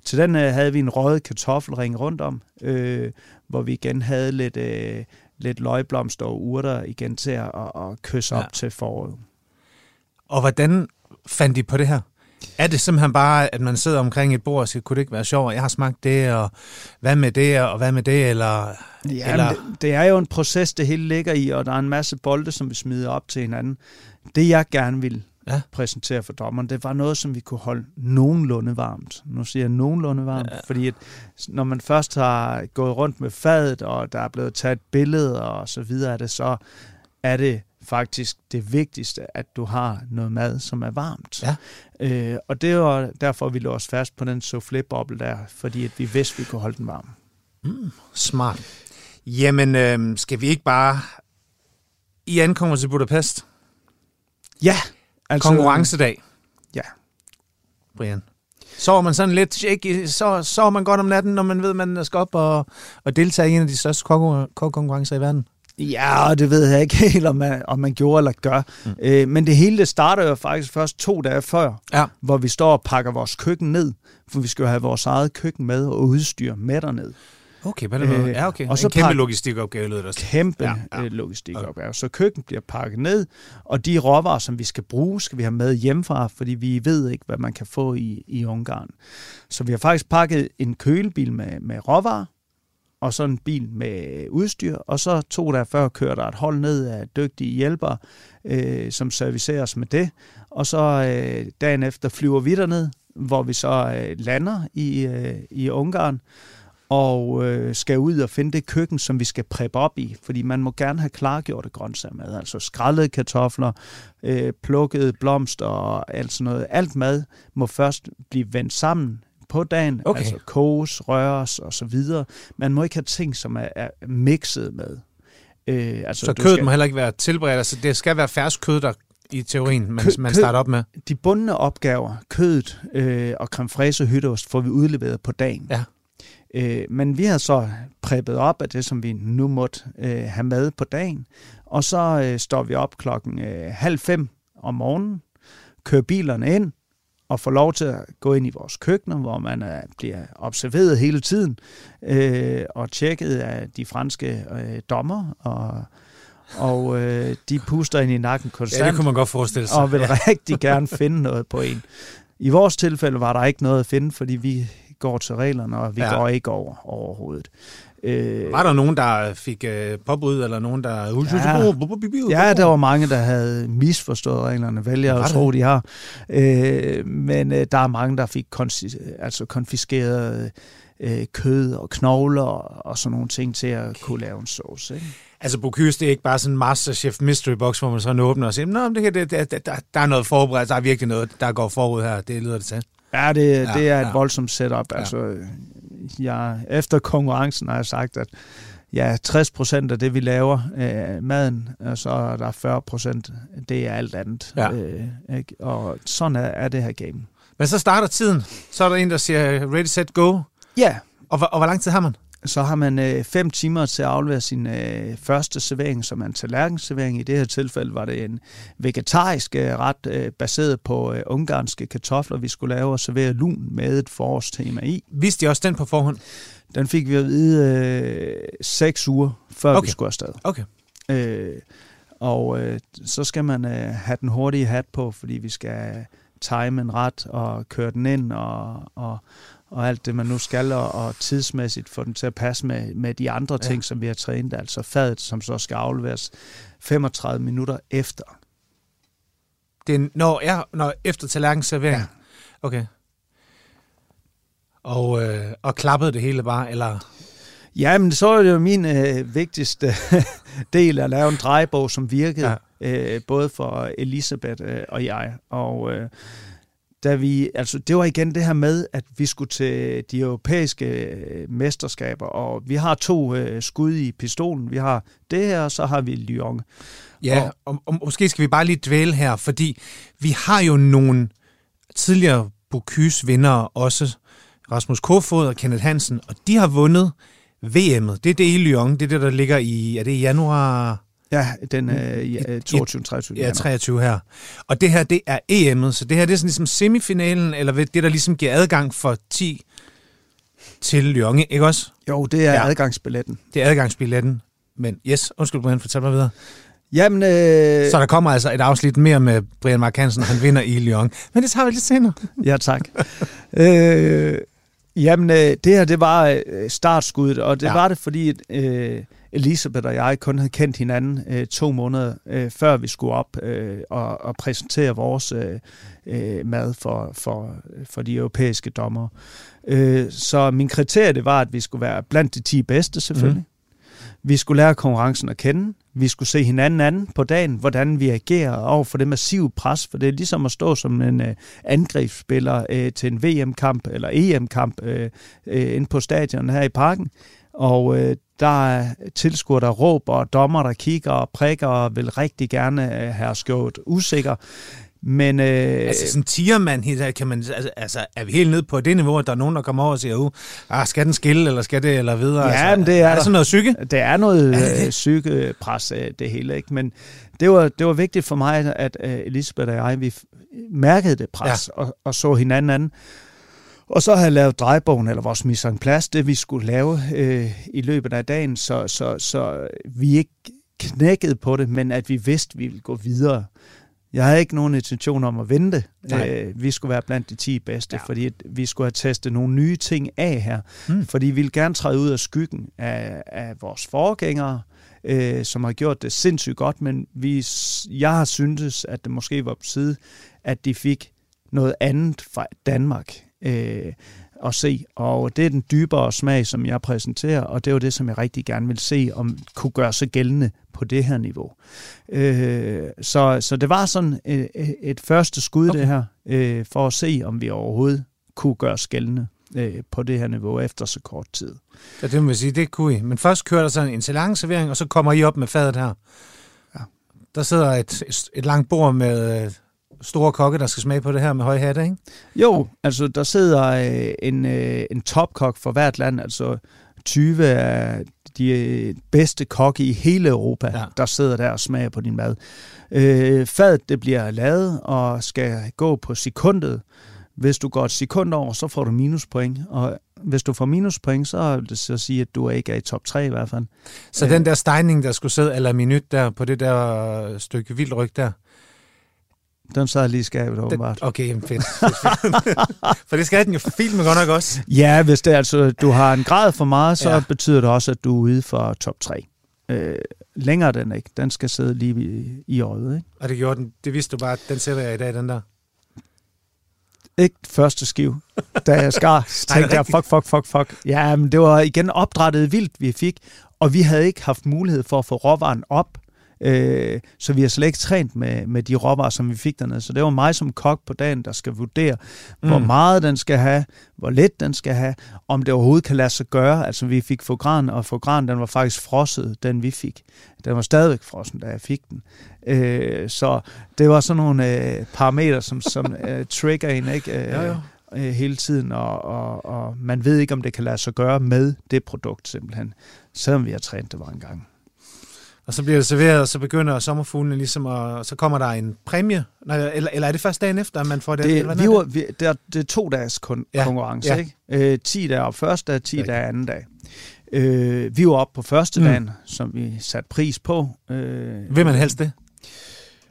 B: Til den øh, havde vi en rød kartoffelring rundt om, øh, hvor vi igen havde lidt, øh, lidt løgblomster og urter igen til at, at kysse ja. op til foråret.
A: Og hvordan fandt de på det her? Er det simpelthen bare, at man sidder omkring et bord og siger, kunne det ikke være sjovt, jeg har smagt det, og hvad med det, og hvad med det, eller...
B: Ja,
A: eller...
B: Det, det er jo en proces, det hele ligger i, og der er en masse bolde, som vi smider op til hinanden. Det, jeg gerne vil ja. præsentere for dommeren, det var noget, som vi kunne holde nogenlunde varmt. Nu siger jeg nogenlunde varmt, ja. fordi at, når man først har gået rundt med fadet, og der er blevet taget et billede og så videre af det, så er det faktisk det vigtigste, at du har noget mad, som er varmt.
A: Ja.
B: Øh, og det var derfor, vi lå os fast på den soufflé-boble der, fordi at vi vidste, vi kunne holde den varm.
A: Mm, smart. Jamen, øh, skal vi ikke bare... I ankommer til Budapest.
B: Ja.
A: Altså, Konkurrencedag.
B: Ja.
A: Brian. Sover man sådan lidt shaky, så sover man godt om natten, når man ved, at man skal op og, og deltage i en af de største kokkonkurrencer i verden?
B: Ja, det ved jeg ikke helt, om man, om man gjorde eller gør. Mm. Øh, men det hele det starter jo faktisk først to dage før,
A: ja.
B: hvor vi står og pakker vores køkken ned, for vi skal jo have vores eget køkken med og udstyr med derned.
A: Okay, hvad det øh, ja, okay. Og så en kæmpe logistikopgave lød det også.
B: Kæmpe ja, ja. Øh, logistikopgave. Så køkken bliver pakket ned, og de råvarer, som vi skal bruge, skal vi have med hjemmefra, fordi vi ved ikke, hvad man kan få i, i Ungarn. Så vi har faktisk pakket en kølebil med, med råvarer, og så en bil med udstyr, og så to der før kører der et hold ned af dygtige hjælpere, øh, som servicerer os med det, og så øh, dagen efter flyver vi derned, hvor vi så øh, lander i, øh, i Ungarn, og øh, skal ud og finde det køkken, som vi skal preppe op i, fordi man må gerne have klargjorte grøntsager med, altså skrællede kartofler, øh, plukkede blomster og alt sådan noget. Alt mad må først blive vendt sammen på dagen, okay. altså koges, røres og så videre. Man må ikke have ting, som er, er mixet med.
A: Øh, altså, så kødet skal... må heller ikke være tilberedt, altså det skal være fersk kød, der i teorien, man, kød, man starter op med?
B: De bundne opgaver, kødet øh, og creme fraise og hytteost, får vi udleveret på dagen.
A: Ja.
B: Øh, men vi har så præppet op af det, som vi nu måtte øh, have med på dagen. Og så øh, står vi op klokken øh, halv fem om morgenen, kører bilerne ind, og får lov til at gå ind i vores køkkener, hvor man er, bliver observeret hele tiden øh, og tjekket af de franske øh, dommer og og øh, de puster ind i nakken konstant.
A: Ja, det kunne man godt forestille sig.
B: Og vil rigtig gerne finde noget på en. I vores tilfælde var der ikke noget at finde, fordi vi går til reglerne, og vi ja. går ikke over overhovedet.
A: Øh, var der nogen, der fik øh, påbud, eller nogen, der...
B: Ja, ja, der var mange, der havde misforstået reglerne, vælger at tro, de har. Øh, men øh, der er mange, der fik altså konfiskeret øh, kød og knogler og sådan nogle ting til at kunne lave en sauce. Ikke?
A: Altså Bocuse, det er ikke bare sådan en Masterchef Mystery Box, hvor man så åbner og siger, Nå, det, det, det, der, der er noget forberedt, der er virkelig noget, der går forud her, det lyder det til.
B: Ja, det, ja, det er et ja. voldsomt setup. Ja. Jeg, efter konkurrencen har jeg sagt, at ja, 60 procent af det, vi laver, øh, maden, og så er der 40 procent, det er alt andet. Ja. Øh, ikke? Og sådan er, er det her game.
A: Men så starter tiden. Så er der en, der siger, ready, set, go.
B: Ja.
A: Og, og hvor lang tid har man?
B: Så har man øh, fem timer til at aflevere sin øh, første servering, som er en tallerkenservering. I det her tilfælde var det en vegetarisk øh, ret øh, baseret på øh, ungarske kartofler, vi skulle lave og servere lun med et forårstema i.
A: Vidste I også den på forhånd?
B: Den fik vi at vide øh, seks uger, før okay. vi skulle afsted.
A: Okay.
B: Øh, og øh, så skal man øh, have den hurtige hat på, fordi vi skal time en ret og køre den ind og, og, og alt det, man nu skal, og, og tidsmæssigt få den til at passe med, med de andre ja. ting, som vi har trænet, altså fadet, som så skal afleveres 35 minutter efter.
A: Det er, når, ja, når efter tallerkenservering? Ja. Okay. Og, øh, og klappede det hele bare, eller?
B: Ja, men så er det jo min øh, vigtigste del at lave en drejebog, som virkede, ja. øh, både for Elisabeth øh, og jeg. Og øh, da vi, altså det var igen det her med, at vi skulle til de europæiske øh, mesterskaber, og vi har to øh, skud i pistolen. Vi har det her, og så har vi Lyon.
A: Ja, og, og, og måske skal vi bare lige dvæle her, fordi vi har jo nogle tidligere Bocuse vinder også, Rasmus Kofod og Kenneth Hansen, og de har vundet VM'et. Det er det i Lyon, det er det, der ligger i, er det i januar
B: Ja, den er ja, 22 23
A: Ja, 23 her. Og det her, det er EM'et, så det her det er sådan ligesom semifinalen, eller det, der ligesom giver adgang for 10 til Lyon, ikke også?
B: Jo, det er ja. adgangsbilletten.
A: Det er adgangsbilletten. Men yes, undskyld Brian, fortæl mig videre.
B: Jamen, øh...
A: Så der kommer altså et afsnit mere med Brian Mark Hansen, han vinder i Lyon. Men det tager vi lidt senere.
B: ja, tak. øh, jamen, øh, det her, det var øh, startskuddet, og det ja. var det, fordi... Øh, Elisabeth og jeg kun havde kendt hinanden øh, to måneder øh, før vi skulle op øh, og, og præsentere vores øh, øh, mad for, for, for de europæiske dommer. Øh, så min kriterie det var, at vi skulle være blandt de 10 bedste selvfølgelig. Mm. Vi skulle lære konkurrencen at kende vi skulle se hinanden anden på dagen, hvordan vi agerer over for det massive pres, for det er ligesom at stå som en øh, angrebsspiller øh, til en VM-kamp eller EM-kamp øh, øh, inde på stadion her i parken. Og øh, der er tilskuere, der råber, og dommer, der kigger og prikker, og vil rigtig gerne øh, have skjort usikker. Men, øh,
A: altså sådan en tiermand, kan man, altså, altså, er vi helt ned på det niveau, at der er nogen, der kommer over og siger, uh, ah, skal den skille, eller skal det, eller videre?
B: Ja,
A: altså,
B: men det er,
A: er der sådan noget psyke?
B: Det er noget øh, psykepres, øh, det hele, ikke? Men det var, det var vigtigt for mig, at øh, Elisabeth og jeg, vi mærkede det pres, ja. og, og så hinanden anden. Og så har jeg lavet drejebogen, eller vores mise en place, det vi skulle lave øh, i løbet af dagen, så, så, så vi ikke knækkede på det, men at vi vidste, at vi ville gå videre. Jeg havde ikke nogen intention om at vente. Øh, vi skulle være blandt de 10 bedste, ja. fordi vi skulle have testet nogle nye ting af her. Hmm. Fordi vi ville gerne træde ud af skyggen af, af vores forgængere, øh, som har gjort det sindssygt godt, men vi, jeg har syntes, at det måske var på side, at de fik noget andet fra Danmark øh, at se. Og det er den dybere smag, som jeg præsenterer, og det er jo det, som jeg rigtig gerne vil se, om kunne gøre sig gældende på det her niveau. Øh, så, så det var sådan et, et første skud, okay. det her, øh, for at se, om vi overhovedet kunne gøre gældende øh, på det her niveau efter så kort tid.
A: Ja, det må jeg sige, det kunne I. Men først kører der sådan en servering, og så kommer I op med fadet her. Ja. Der sidder et, et langt bord med øh, store kokke, der skal smage på det her med høje hatte, ikke?
B: Jo, altså der sidder øh, en, øh, en topkok for hvert land, altså 20 af de øh, bedste kokke i hele Europa, ja. der sidder der og smager på din mad. Øh, fadet det bliver lavet og skal gå på sekundet. Hvis du går et sekund over, så får du minuspoint, og hvis du får minuspoint, så vil det så sige, at du ikke er i top 3 i hvert fald.
A: Så øh, den der stejning, der skulle sidde eller minut der på det der stykke vildryg der,
B: den sad lige i skabet, åbenbart.
A: Okay, fedt. fedt, for det skal den jo filme godt nok også.
B: Ja, hvis det altså, du har en grad for meget, så ja. betyder det også, at du er ude for top 3. Øh, længere den ikke. Den skal sidde lige i, i øjet. Ikke?
A: Og det gjorde den. Det vidste du bare, den sætter jeg i dag, den der.
B: Ikke første skiv. Da jeg skar, tænkte jeg, fuck, fuck, fuck, fuck. Ja, men det var igen opdrettet vildt, vi fik. Og vi havde ikke haft mulighed for at få råvaren op Øh, så vi har slet ikke trænet med, med de råvarer, som vi fik dernede. Så det var mig som kok på dagen, der skal vurdere, mm. hvor meget den skal have, hvor lidt den skal have, om det overhovedet kan lade sig gøre. Altså vi fik fogran, og fogran den var faktisk frosset, den vi fik. Den var stadigvæk frossen, da jeg fik den. Øh, så det var sådan nogle øh, parametre, som, som øh, trigger en, ikke? Øh, ja, ja øh, hele tiden, og, og, og man ved ikke, om det kan lade sig gøre med det produkt simpelthen, selvom vi har trænet det var en gang.
A: Og så bliver det serveret, og så begynder sommerfuglene ligesom, og så kommer der en præmie. Nej, eller, eller er det først dagen efter, at man får det?
B: Det, vi var, vi, det, er, det er to dages kun, ja, konkurrence, ja. ikke? Øh, 10 dage op første dag, 10 dage anden dag. Øh, vi var oppe på første mm. dagen, som vi satte pris på.
A: Øh, Vil man helst det?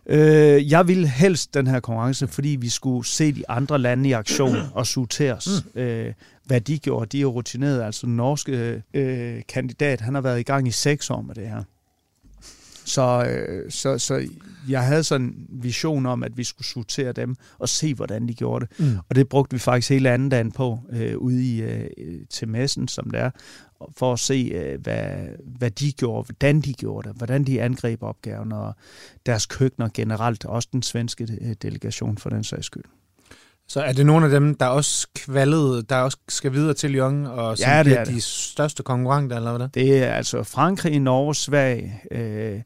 B: Øh, jeg ville helst den her konkurrence, fordi vi skulle se de andre lande i aktion og suge til os. Mm. Øh, hvad de gjorde. De er rutineret. Altså den norske øh, kandidat, han har været i gang i seks år med det her. Så, øh, så, så jeg havde sådan en vision om, at vi skulle sortere dem og se, hvordan de gjorde det. Mm. Og det brugte vi faktisk hele anden dagen på øh, ude i, øh, til messen, som det er, for at se, øh, hvad, hvad de gjorde, hvordan de gjorde det, hvordan de angreb opgaven og deres køkkener generelt, også den svenske øh, delegation for den sags skyld.
A: Så er det nogle af dem, der også kvalede, der også skal videre til Lyon, og som ja, det er de det. største konkurrenter, eller hvad
B: det er? altså Frankrig, Norge, Sverige øh,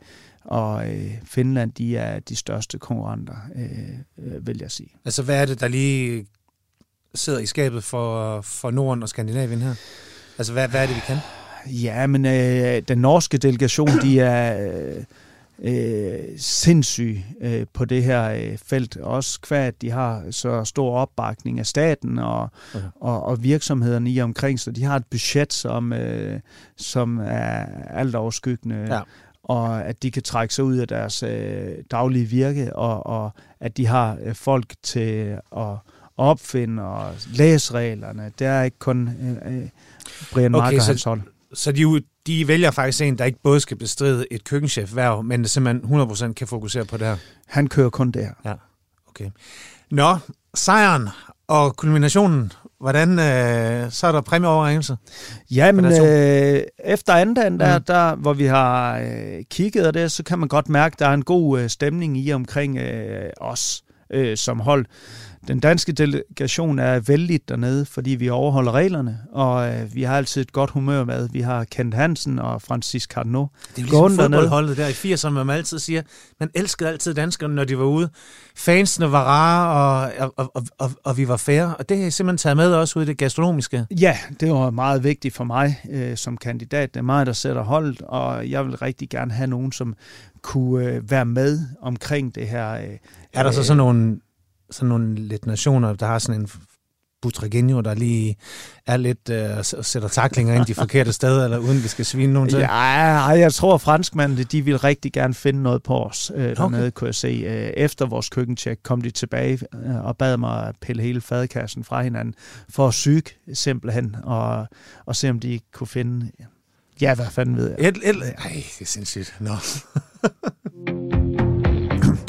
B: og øh, Finland, de er de største konkurrenter, øh, øh, vil jeg sige.
A: Altså hvad er det, der lige sidder i skabet for, for Norden og Skandinavien her? Altså hvad, hvad er det, vi kan?
B: Ja, men øh, den norske delegation, de er... Øh, øh, sindssyg øh, på det her øh, felt. Også kvad, at de har så stor opbakning af staten og, okay. og, og virksomhederne i omkring, så de har et budget, som, øh, som er alt overskyggende. Ja og at de kan trække sig ud af deres øh, daglige virke, og, og at de har øh, folk til at opfinde og læse reglerne. Det er ikke kun øh, øh Brian Mark okay, og hans hold.
A: Så de, de vælger faktisk en, der ikke både skal bestride et køkkenchef-værv, men simpelthen 100% kan fokusere på det her.
B: Han kører kun det her.
A: Ja, okay. Nå, sejren Og kulminationen, hvordan, øh, så er der præmieoverrængelse?
B: Ja, men øh, efter anden dagen, der, mm. der, hvor vi har øh, kigget af det, så kan man godt mærke, at der er en god øh, stemning i omkring øh, os øh, som hold. Den danske delegation er vældig dernede, fordi vi overholder reglerne, og øh, vi har altid et godt humør med. Vi har Kent Hansen og Francis Cardinaux.
A: Det er jo ligesom fodboldholdet der i 80'erne, man altid siger, man elskede altid danskerne, når de var ude. Fansene var rare, og, og, og, og, og vi var færre, og det har jeg simpelthen taget med også ud i det gastronomiske.
B: Ja, det var meget vigtigt for mig øh, som kandidat. Det er mig, der sætter holdet, og jeg vil rigtig gerne have nogen, som kunne øh, være med omkring det her. Øh,
A: er der så sådan nogle sådan nogle lidt nationer, der har sådan en Butragenio, der lige er lidt øh, sætter taklinger ind de forkerte steder, eller uden vi skal svine nogen til?
B: Ja, jeg tror, at franskmændene, de vil rigtig gerne finde noget på os øh, dernede, okay. kunne jeg se. Øh, efter vores køkkentjek kom de tilbage øh, og bad mig at pille hele fadkassen fra hinanden, for at syge simpelthen, og, og se om de kunne finde... Ja, hvad fanden ved jeg?
A: Et, et, ej, det er sindssygt. Nå.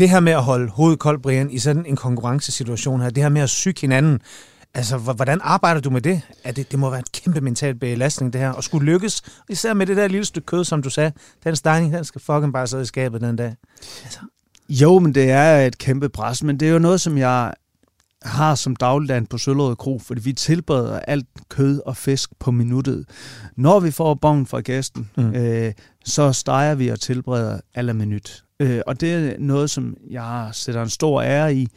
A: Det her med at holde hovedet koldt, Brian, i sådan en konkurrencesituation her, det her med at syge hinanden, altså, hvordan arbejder du med det? At det, det må være et kæmpe mental belastning, det her, og skulle lykkes, især med det der lille stykke kød, som du sagde, den stejning, den skal fucking bare sidde i skabet den dag. Altså.
B: Jo, men det er et kæmpe pres, men det er jo noget, som jeg har som dagligdagen på Søllerød Kro, fordi vi tilbereder alt kød og fisk på minuttet. Når vi får bongen fra gæsten, mm. øh, så steger vi og tilbereder alle minut. Øh, og det er noget, som jeg sætter en stor ære i,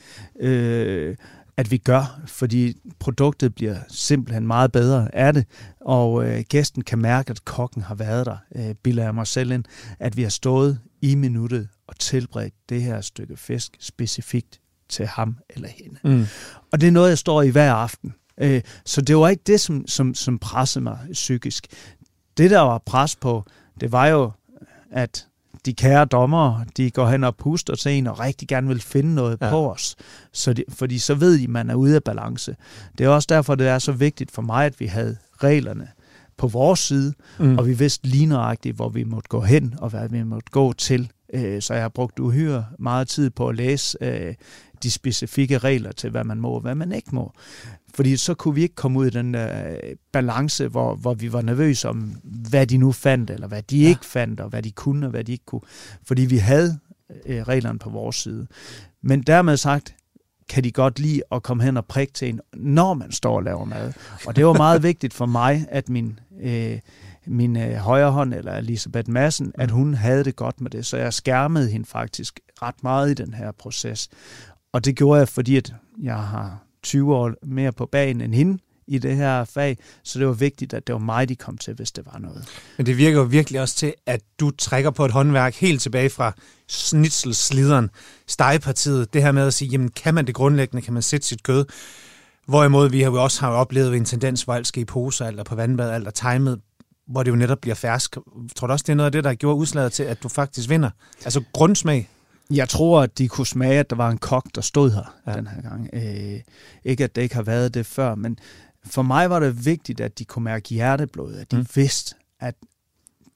B: øh, at vi gør, fordi produktet bliver simpelthen meget bedre af det, og øh, gæsten kan mærke, at kokken har været der, øh, bilder jeg mig selv ind, at vi har stået i minuttet og tilberedt det her stykke fisk specifikt til ham eller hende. Mm. Og det er noget, jeg står i hver aften. Øh, så det var ikke det, som, som, som pressede mig psykisk. Det, der var pres på, det var jo, at de kære dommer, de går hen og puster til en og rigtig gerne vil finde noget ja. på os. Så de, fordi så ved de, at man er ude af balance. Det er også derfor, det er så vigtigt for mig, at vi havde reglerne på vores side, mm. og vi vidste lige nøjagtigt, hvor vi måtte gå hen, og hvad vi måtte gå til. Øh, så jeg har brugt uhyre meget tid på at læse øh, de specifikke regler til, hvad man må og hvad man ikke må. Fordi så kunne vi ikke komme ud i den der balance, hvor, hvor vi var nervøse om, hvad de nu fandt, eller hvad de ja. ikke fandt, og hvad de kunne og hvad de ikke kunne. Fordi vi havde øh, reglerne på vores side. Men dermed sagt, kan de godt lide at komme hen og prikke til en, når man står og laver mad. Og det var meget vigtigt for mig, at min, øh, min øh, højre hånd, eller Elisabeth Madsen, at hun havde det godt med det. Så jeg skærmede hende faktisk ret meget i den her proces. Og det gjorde jeg, fordi at jeg har 20 år mere på banen end hende i det her fag, så det var vigtigt, at det var mig, de kom til, hvis det var noget.
A: Men det virker jo virkelig også til, at du trækker på et håndværk helt tilbage fra snitselslideren, stegepartiet, det her med at sige, jamen kan man det grundlæggende, kan man sætte sit kød, Hvorimod vi har jo også har oplevet en tendens, hvor alt skal i poser, eller på vandbad, alt er timet, hvor det jo netop bliver fersk. Tror du også, det er noget af det, der gjorde udslaget til, at du faktisk vinder? Altså grundsmag?
B: Jeg tror, at de kunne smage, at der var en kok, der stod her ja. den her gang. Øh, ikke, at det ikke har været det før, men for mig var det vigtigt, at de kunne mærke hjerteblod, at de mm. vidste, at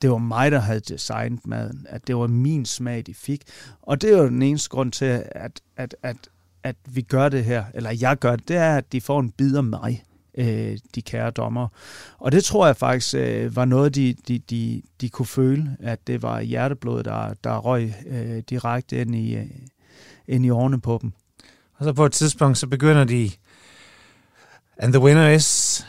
B: det var mig, der havde designet maden, at det var min smag, de fik. Og det er jo den eneste grund til, at, at, at, at vi gør det her, eller jeg gør det, det er, at de får en bid af mig øh, de kære dommer. Og det tror jeg faktisk øh, var noget, de, de, de, de kunne føle, at det var hjerteblod, der, der røg øh, direkte ind i, øh, ind i årene på dem.
A: Og så på et tidspunkt, så begynder de, and the winner is,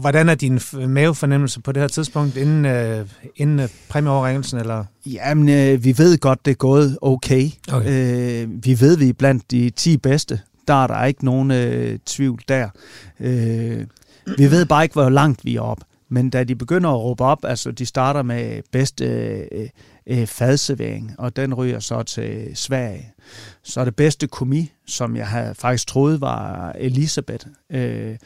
A: hvordan er din mavefornemmelse på det her tidspunkt, inden, øh, inden øh? Eller?
B: Jamen, øh, vi ved godt, det er gået okay. okay. Øh, vi ved, vi er blandt de 10 bedste der er der ikke nogen øh, tvivl der. Øh, vi ved bare ikke, hvor langt vi er op. Men da de begynder at råbe op, altså de starter med bedste øh, øh, fadservering, og den ryger så til Sverige. Så det bedste komi, som jeg havde faktisk troet var Elisabeth. Øh,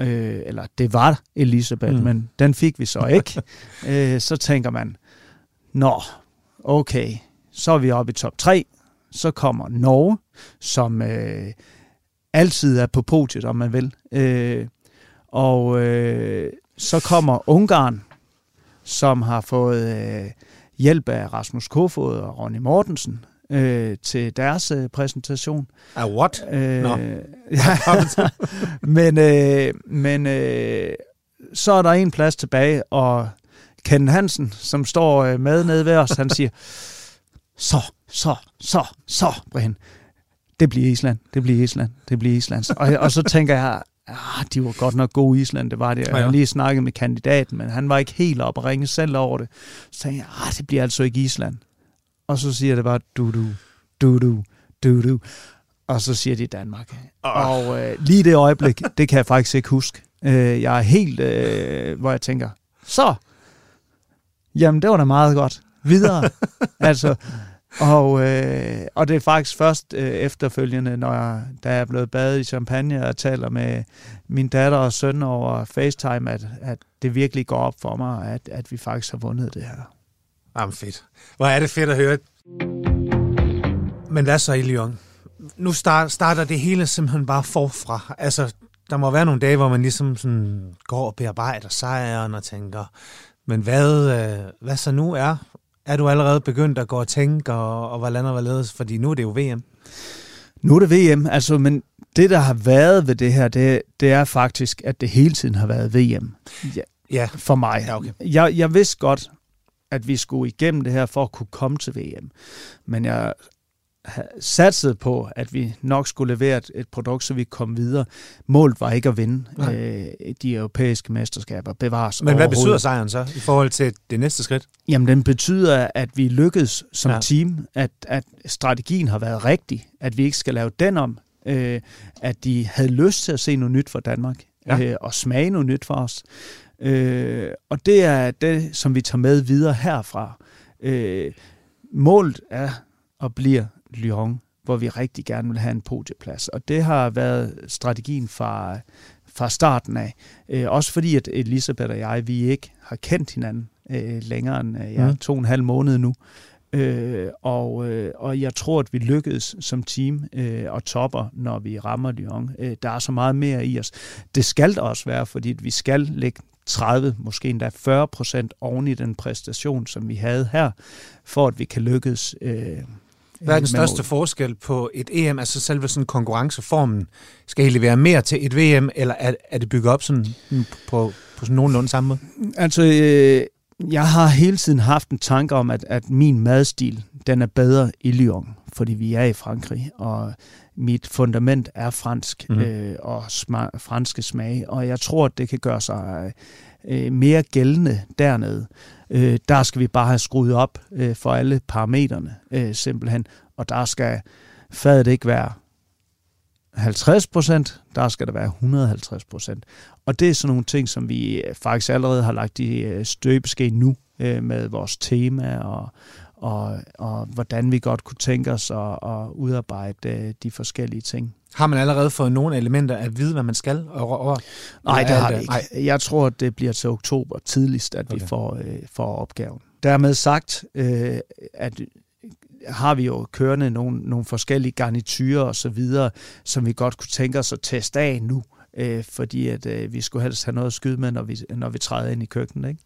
B: øh, eller det var Elisabeth, mm. men den fik vi så ikke. øh, så tænker man, nå, okay, så er vi oppe i top 3, så kommer Norge, som øh, altid er på podiet, om man vil. Øh, og øh, så kommer Ungarn, som har fået øh, hjælp af Rasmus Kofod og Ronny Mortensen. øh, til deres øh, præsentation.
A: Ah, what?
B: Øh,
A: Nå.
B: ja, men øh, men øh, så er der en plads tilbage, og Ken Hansen, som står øh, med nede ved os, han siger, så, så, så, så, Brian, det bliver Island, det bliver Island, det bliver Island. Og, og så tænker jeg, ah, de var godt nok gode i Island, det var det. Jeg
A: Ja.
B: har lige snakket med kandidaten, men han var ikke helt op og ringe selv over det. Så tænkte jeg, ah, det bliver altså ikke Island. Og så siger det bare, du, du, du, du, du, du. Og så siger de Danmark.
A: Åh.
B: Og øh, lige det øjeblik, det kan jeg faktisk ikke huske. Øh, jeg er helt, øh, hvor jeg tænker, så, jamen det var da meget godt. Videre. altså, og, øh, og det er faktisk først øh, efterfølgende, når jeg, da jeg er blevet badet i champagne og taler med min datter og søn over FaceTime, at, at det virkelig går op for mig, at, at vi faktisk har vundet det her.
A: Jamen fedt. Hvor er det fedt at høre. Men hvad så i Lyon? Nu start, starter det hele simpelthen bare forfra. Altså, der må være nogle dage, hvor man ligesom sådan går og bearbejder sejren og tænker, men hvad, øh, hvad så nu er? Er du allerede begyndt at gå og tænke, og, og hvordan og hvorledes? Fordi nu er det jo VM.
B: Nu er det VM, altså, men det, der har været ved det her, det, det er faktisk, at det hele tiden har været VM ja,
A: Ja,
B: for mig.
A: Ja, okay.
B: jeg, jeg vidste godt, at vi skulle igennem det her for at kunne komme til VM. Men jeg satset på, at vi nok skulle levere et, et produkt, så vi kom videre. Målet var ikke at vinde
A: Nej.
B: øh, de europæiske mesterskaber. Bevares
A: men hvad betyder sejren så i forhold til det næste skridt?
B: Jamen, den betyder, at vi lykkedes som
A: ja.
B: team, at, at strategien har været rigtig, at vi ikke skal lave den om, øh, at de havde lyst til at se noget nyt for Danmark,
A: Ja.
B: øh, og smage noget nyt for os. Øh, og det er det, som vi tager med videre herfra. Øh, målet er og bliver Lyon, hvor vi rigtig gerne vil have en podieplads. Og det har været strategien fra, fra starten af. Øh, også fordi, at Elisabeth og jeg, vi ikke har kendt hinanden øh, længere end øh, ja,
A: Mhm.
B: to og en halv måned nu. Øh, og, øh, og jeg tror, at vi lykkedes som team øh, og topper, når vi rammer Lyon. Øh, der er så meget mere i os. Det skal der også være, fordi vi skal lægge 30, måske endda 40 procent oven i den præstation, som vi havde her, for at vi kan lykkes. Øh,
A: Hvad er den største
B: målet.
A: forskel på et EM, altså selve sådan konkurrenceformen? Skal I levere mere til et VM, eller er, er det bygget op sådan på, på sådan nogenlunde samme måde?
B: Altså, øh, jeg har hele tiden haft en tanke om, at, at min madstil, den er bedre i Lyon, fordi vi er i Frankrig, og mit fundament er fransk mm. øh, og sma- franske smage, og jeg tror, at det kan gøre sig øh, mere gældende dernede. Øh, der skal vi bare have skruet op øh, for alle parametrene, øh, simpelthen, og der skal fadet ikke være 50 procent, der skal der være 150 procent. Og det er sådan nogle ting, som vi øh, faktisk allerede har lagt i øh, støbeske nu øh, med vores tema og, og, og hvordan vi godt kunne tænke os at, at udarbejde øh, de forskellige ting.
A: Har man allerede fået nogle elementer at vide, hvad man skal? Og, og,
B: Nej, det har vi ikke.
A: nej.
B: Jeg tror, at det bliver til oktober tidligst, at okay. Vi får, øh, får opgaven. Dermed sagt, øh, at har vi jo kørende nogle, nogle forskellige garniturer og så videre, som vi godt kunne tænke os at teste af nu, øh, fordi at øh, vi skulle helst have noget at skyde med, når vi, når vi træder ind i køkkenet. Ikke?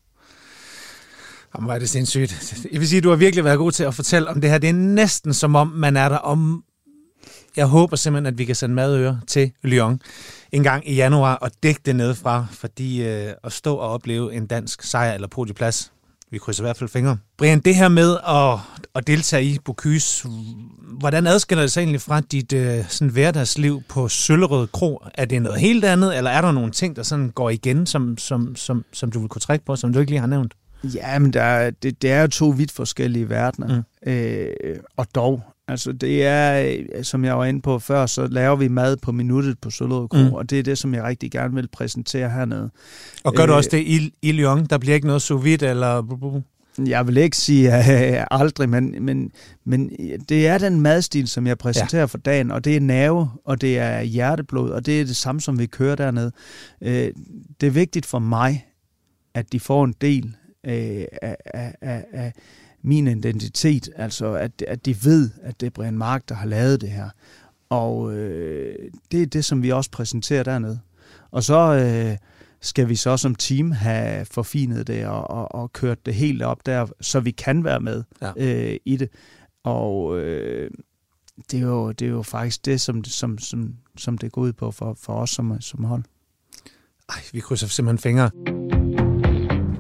A: Jamen, er det sindssygt. Jeg vil sige, at du har virkelig været god til at fortælle om det her. Det er næsten som om, man er der om... Jeg håber simpelthen, at vi kan sende madører til Lyon en gang i januar og dække det nedefra, fordi øh, at stå og opleve en dansk sejr eller podieplads, vi krydser i hvert fald fingre. Brian, det her med at, at deltage i Bocuse, hvordan adskiller det sig egentlig fra dit øh, sådan hverdagsliv på Søllerød Kro? Er det noget helt andet, eller er der nogle ting, der sådan går igen, som, som, som, som du vil kunne trække på, som du ikke lige har nævnt?
B: Ja, men der, er- det, det er jo to vidt forskellige verdener. Mm. Øh, og dog, altså det er, øh, som jeg var inde på før, så laver vi mad på minuttet på Søllerød Kro,
A: Mm.
B: og det er det, som jeg rigtig gerne vil præsentere hernede.
A: Og gør øh, du
B: Øh,
A: også det i, i Lyon? Der bliver ikke noget sous vide, eller...
B: Jeg vil ikke sige uh, aldrig, men, men, men det er den madstil, som jeg præsenterer ja. for dagen, og det er nerve, og det er hjerteblod, og det er det samme, som vi kører dernede. Uh, det er vigtigt for mig, at de får en del af, af, af, af min identitet, altså at, at de ved, at det er Brian Mark, der har lavet det her. Og øh, det er det, som vi også præsenterer dernede. Og så øh, skal vi så som team have forfinet det og, og, og kørt det helt op der, så vi kan være med
A: Ja.
B: øh, i det. Og øh, det, er jo, det er jo faktisk det, som, som, som, som det går ud på for, for os som, som hold.
A: Ej, vi krydser simpelthen fingre.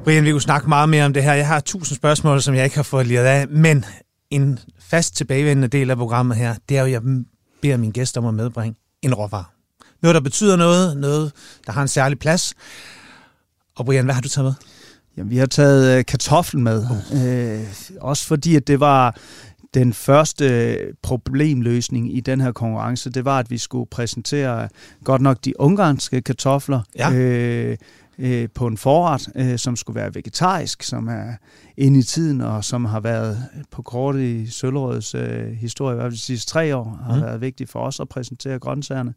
A: Brian, vi kunne snakke meget mere om det her. Jeg har tusind spørgsmål, som jeg ikke har fået lige af, men en fast tilbagevendende del af programmet her, det er jo, at jeg beder min gæst om at medbringe en råvarer. Noget, der betyder noget, noget, der har en særlig plads. Og Brian, hvad har du taget med?
B: Jamen, vi har taget øh, kartoflen med. Uh. Øh, også fordi, at det var den første problemløsning i den her konkurrence, det var, at vi skulle præsentere godt nok de ungarske kartofler. Ja. Øh, øh, på en forret, øh, som skulle være vegetarisk, som er inde i tiden, og som har været på kort i Søllerøds øh, historie, i hvert fald de sidste tre år, har mm. været vigtigt for os at præsentere grøntsagerne.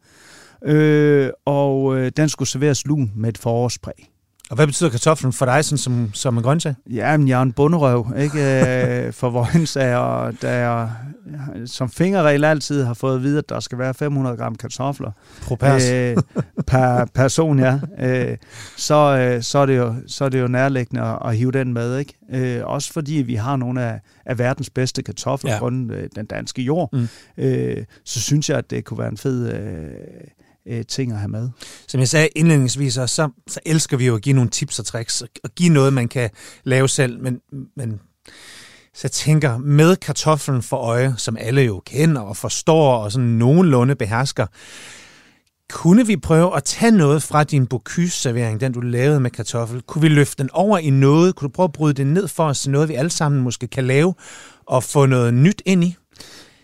B: Øh, og øh, den skulle serveres lun med et forårspræg.
A: Og hvad betyder kartoflen for dig sådan som, som en grøntsag?
B: Ja, men jeg er en bunderøv, ikke? Øh, for vojnsager, og da jeg som fingerregel altid har fået at vide, at der skal være 500 gram kartofler
A: øh,
B: per person, ja. Øh, så, øh, så, er det jo, så er det jo nærliggende at, at hive den med, ikke? Øh, også fordi vi har nogle af, af verdens bedste kartofler ja. den, øh, den danske jord. Mm. Øh, så synes jeg, at det kunne være en fed... Øh, øh, ting at have med.
A: Som jeg sagde indledningsvis, så, så elsker vi jo at give nogle tips og tricks, og give noget, man kan lave selv, men, men så jeg tænker, med kartoflen for øje, som alle jo kender og forstår og sådan nogenlunde behersker, kunne vi prøve at tage noget fra din Bocuse-servering, den du lavede med kartoffel? Kunne vi løfte den over i noget? Kunne du prøve at bryde det ned for os til noget, vi alle sammen måske kan lave og få noget nyt ind i?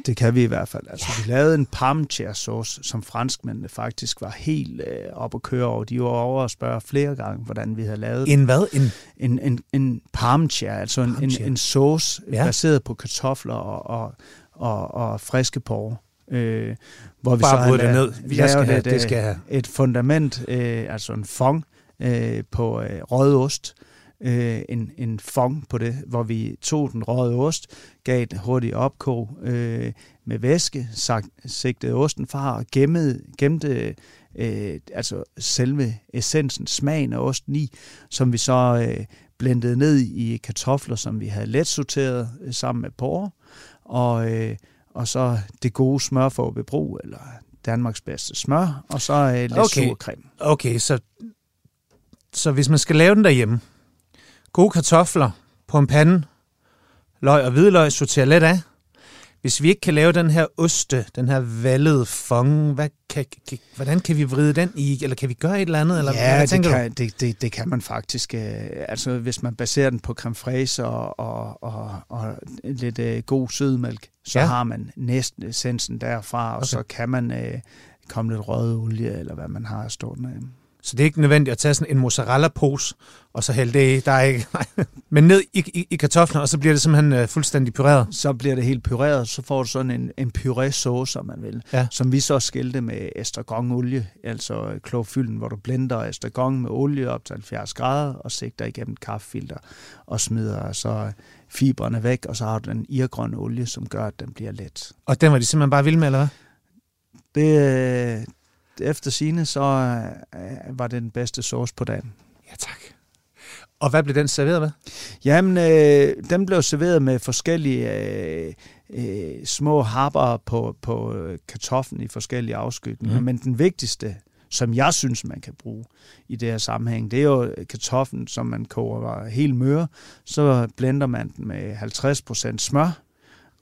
B: Det kan vi i hvert fald. Altså, ja. Vi lavede en parmesan sauce, som franskmændene faktisk var helt øh, op at køre over. De var over at spørge flere gange, hvordan vi havde lavet
A: En hvad?
B: En, en, en, en parmesan, altså en, en, en sauce ja. baseret på kartofler og, og, og, og friske porre.
A: Øh, hvor vi Bare så det ned.
B: Jeg skal have, et, det skal have. et fundament, øh, altså en fong øh, på øh, rød ost, øh, en, en fong på det, hvor vi tog den røde ost, gav et hurtigt opkog øh, med væske, sagt, sigtede osten fra og gemmede, gemte øh, altså selve essensen, smagen af osten i, som vi så øh, blendede ned i kartofler, som vi havde let sorteret øh, sammen med porre, og, øh, og så det gode smør for ved brug, eller Danmarks bedste smør, og så øh, lidt okay. surcreme.
A: Okay, så, så hvis man skal lave den derhjemme, Gode kartofler på en pande, løg og hvidløg, sorterer let af. Hvis vi ikke kan lave den her oste, den her vallede fong, hvad kan, kan, hvordan kan vi vride den i, eller kan vi gøre et eller andet? Eller
B: ja,
A: hvad
B: det, kan, det, det, det kan man faktisk. Øh, altså, hvis man baserer den på creme fraise og, og, og, og lidt uh, god sødmælk, så ja. har man næsten essensen derfra, og okay. så kan man uh, komme lidt rød olie, eller hvad man har stående.
A: Så det er ikke nødvendigt at tage sådan en mozzarella-pose, og så hælde det i. Der er ikke, Men ned i, i, i kartoflen, og så bliver det simpelthen øh, fuldstændig pyreret.
B: Så bliver det helt pyreret, så får du sådan en, en puré-sauce, om man vil, ja. som vi så skilte med estragon-olie, altså klorfylden, hvor du blender estragon med olie op til 70 grader, og sigter igennem et kaffefilter, og smider så fibrene væk, og så har du den irgrønne olie, som gør, at den bliver let.
A: Og den var de simpelthen bare vilde med, eller hvad?
B: Det, øh, efter sine så øh, var det den bedste sauce på dagen.
A: Ja, tak. Og hvad blev den serveret med?
B: Jamen, øh, den blev serveret med forskellige øh, øh, små harper på, på kartoflen i forskellige afskygninger. Mm. Men den vigtigste, som jeg synes, man kan bruge i det her sammenhæng, det er jo kartoflen, som man koger helt møre. Så blender man den med 50% smør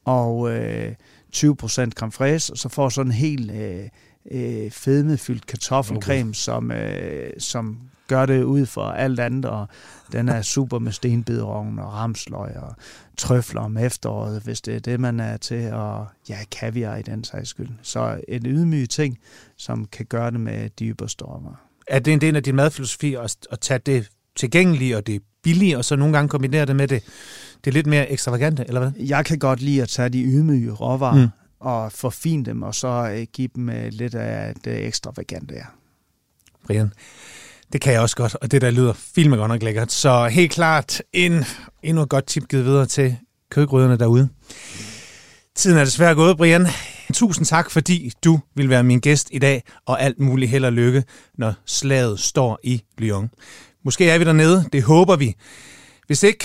B: og øh, 20% creme fraise, og så får sådan en helt... Øh, øh, fedmefyldt kartoffelcreme, okay. som, øh, som gør det ud for alt andet, og den er super med stenbiderogn og ramsløg og trøfler om efteråret, hvis det er det, man er til, og ja, kaviar i den sags skyld. Så en ydmyg ting, som kan gøre det med dybere stormer.
A: Er det en del af din madfilosofi at, at tage det tilgængelige og det billige, og så nogle gange kombinere det med det, det lidt mere ekstravagante, eller hvad?
B: Jeg kan godt lide at tage de ydmyge råvarer, mm og forfine dem, og så øh, give dem øh, lidt af det øh, ekstravagante her.
A: Brian, det kan jeg også godt, og det der lyder filmen godt nok lækkert. Så helt klart en, endnu et godt tip givet videre til kødgryderne derude. Tiden er desværre gået, Brian. Tusind tak, fordi du vil være min gæst i dag, og alt muligt held og lykke, når slaget står i Lyon. Måske er vi dernede, det håber vi. Hvis ikke,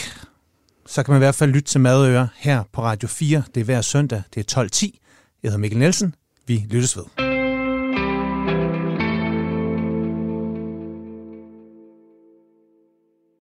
A: så kan man i hvert fald lytte til Madøre her på Radio 4. Det er hver søndag, det er 12.10. Jeg hedder Mikkel Nielsen. Vi lyttes ved.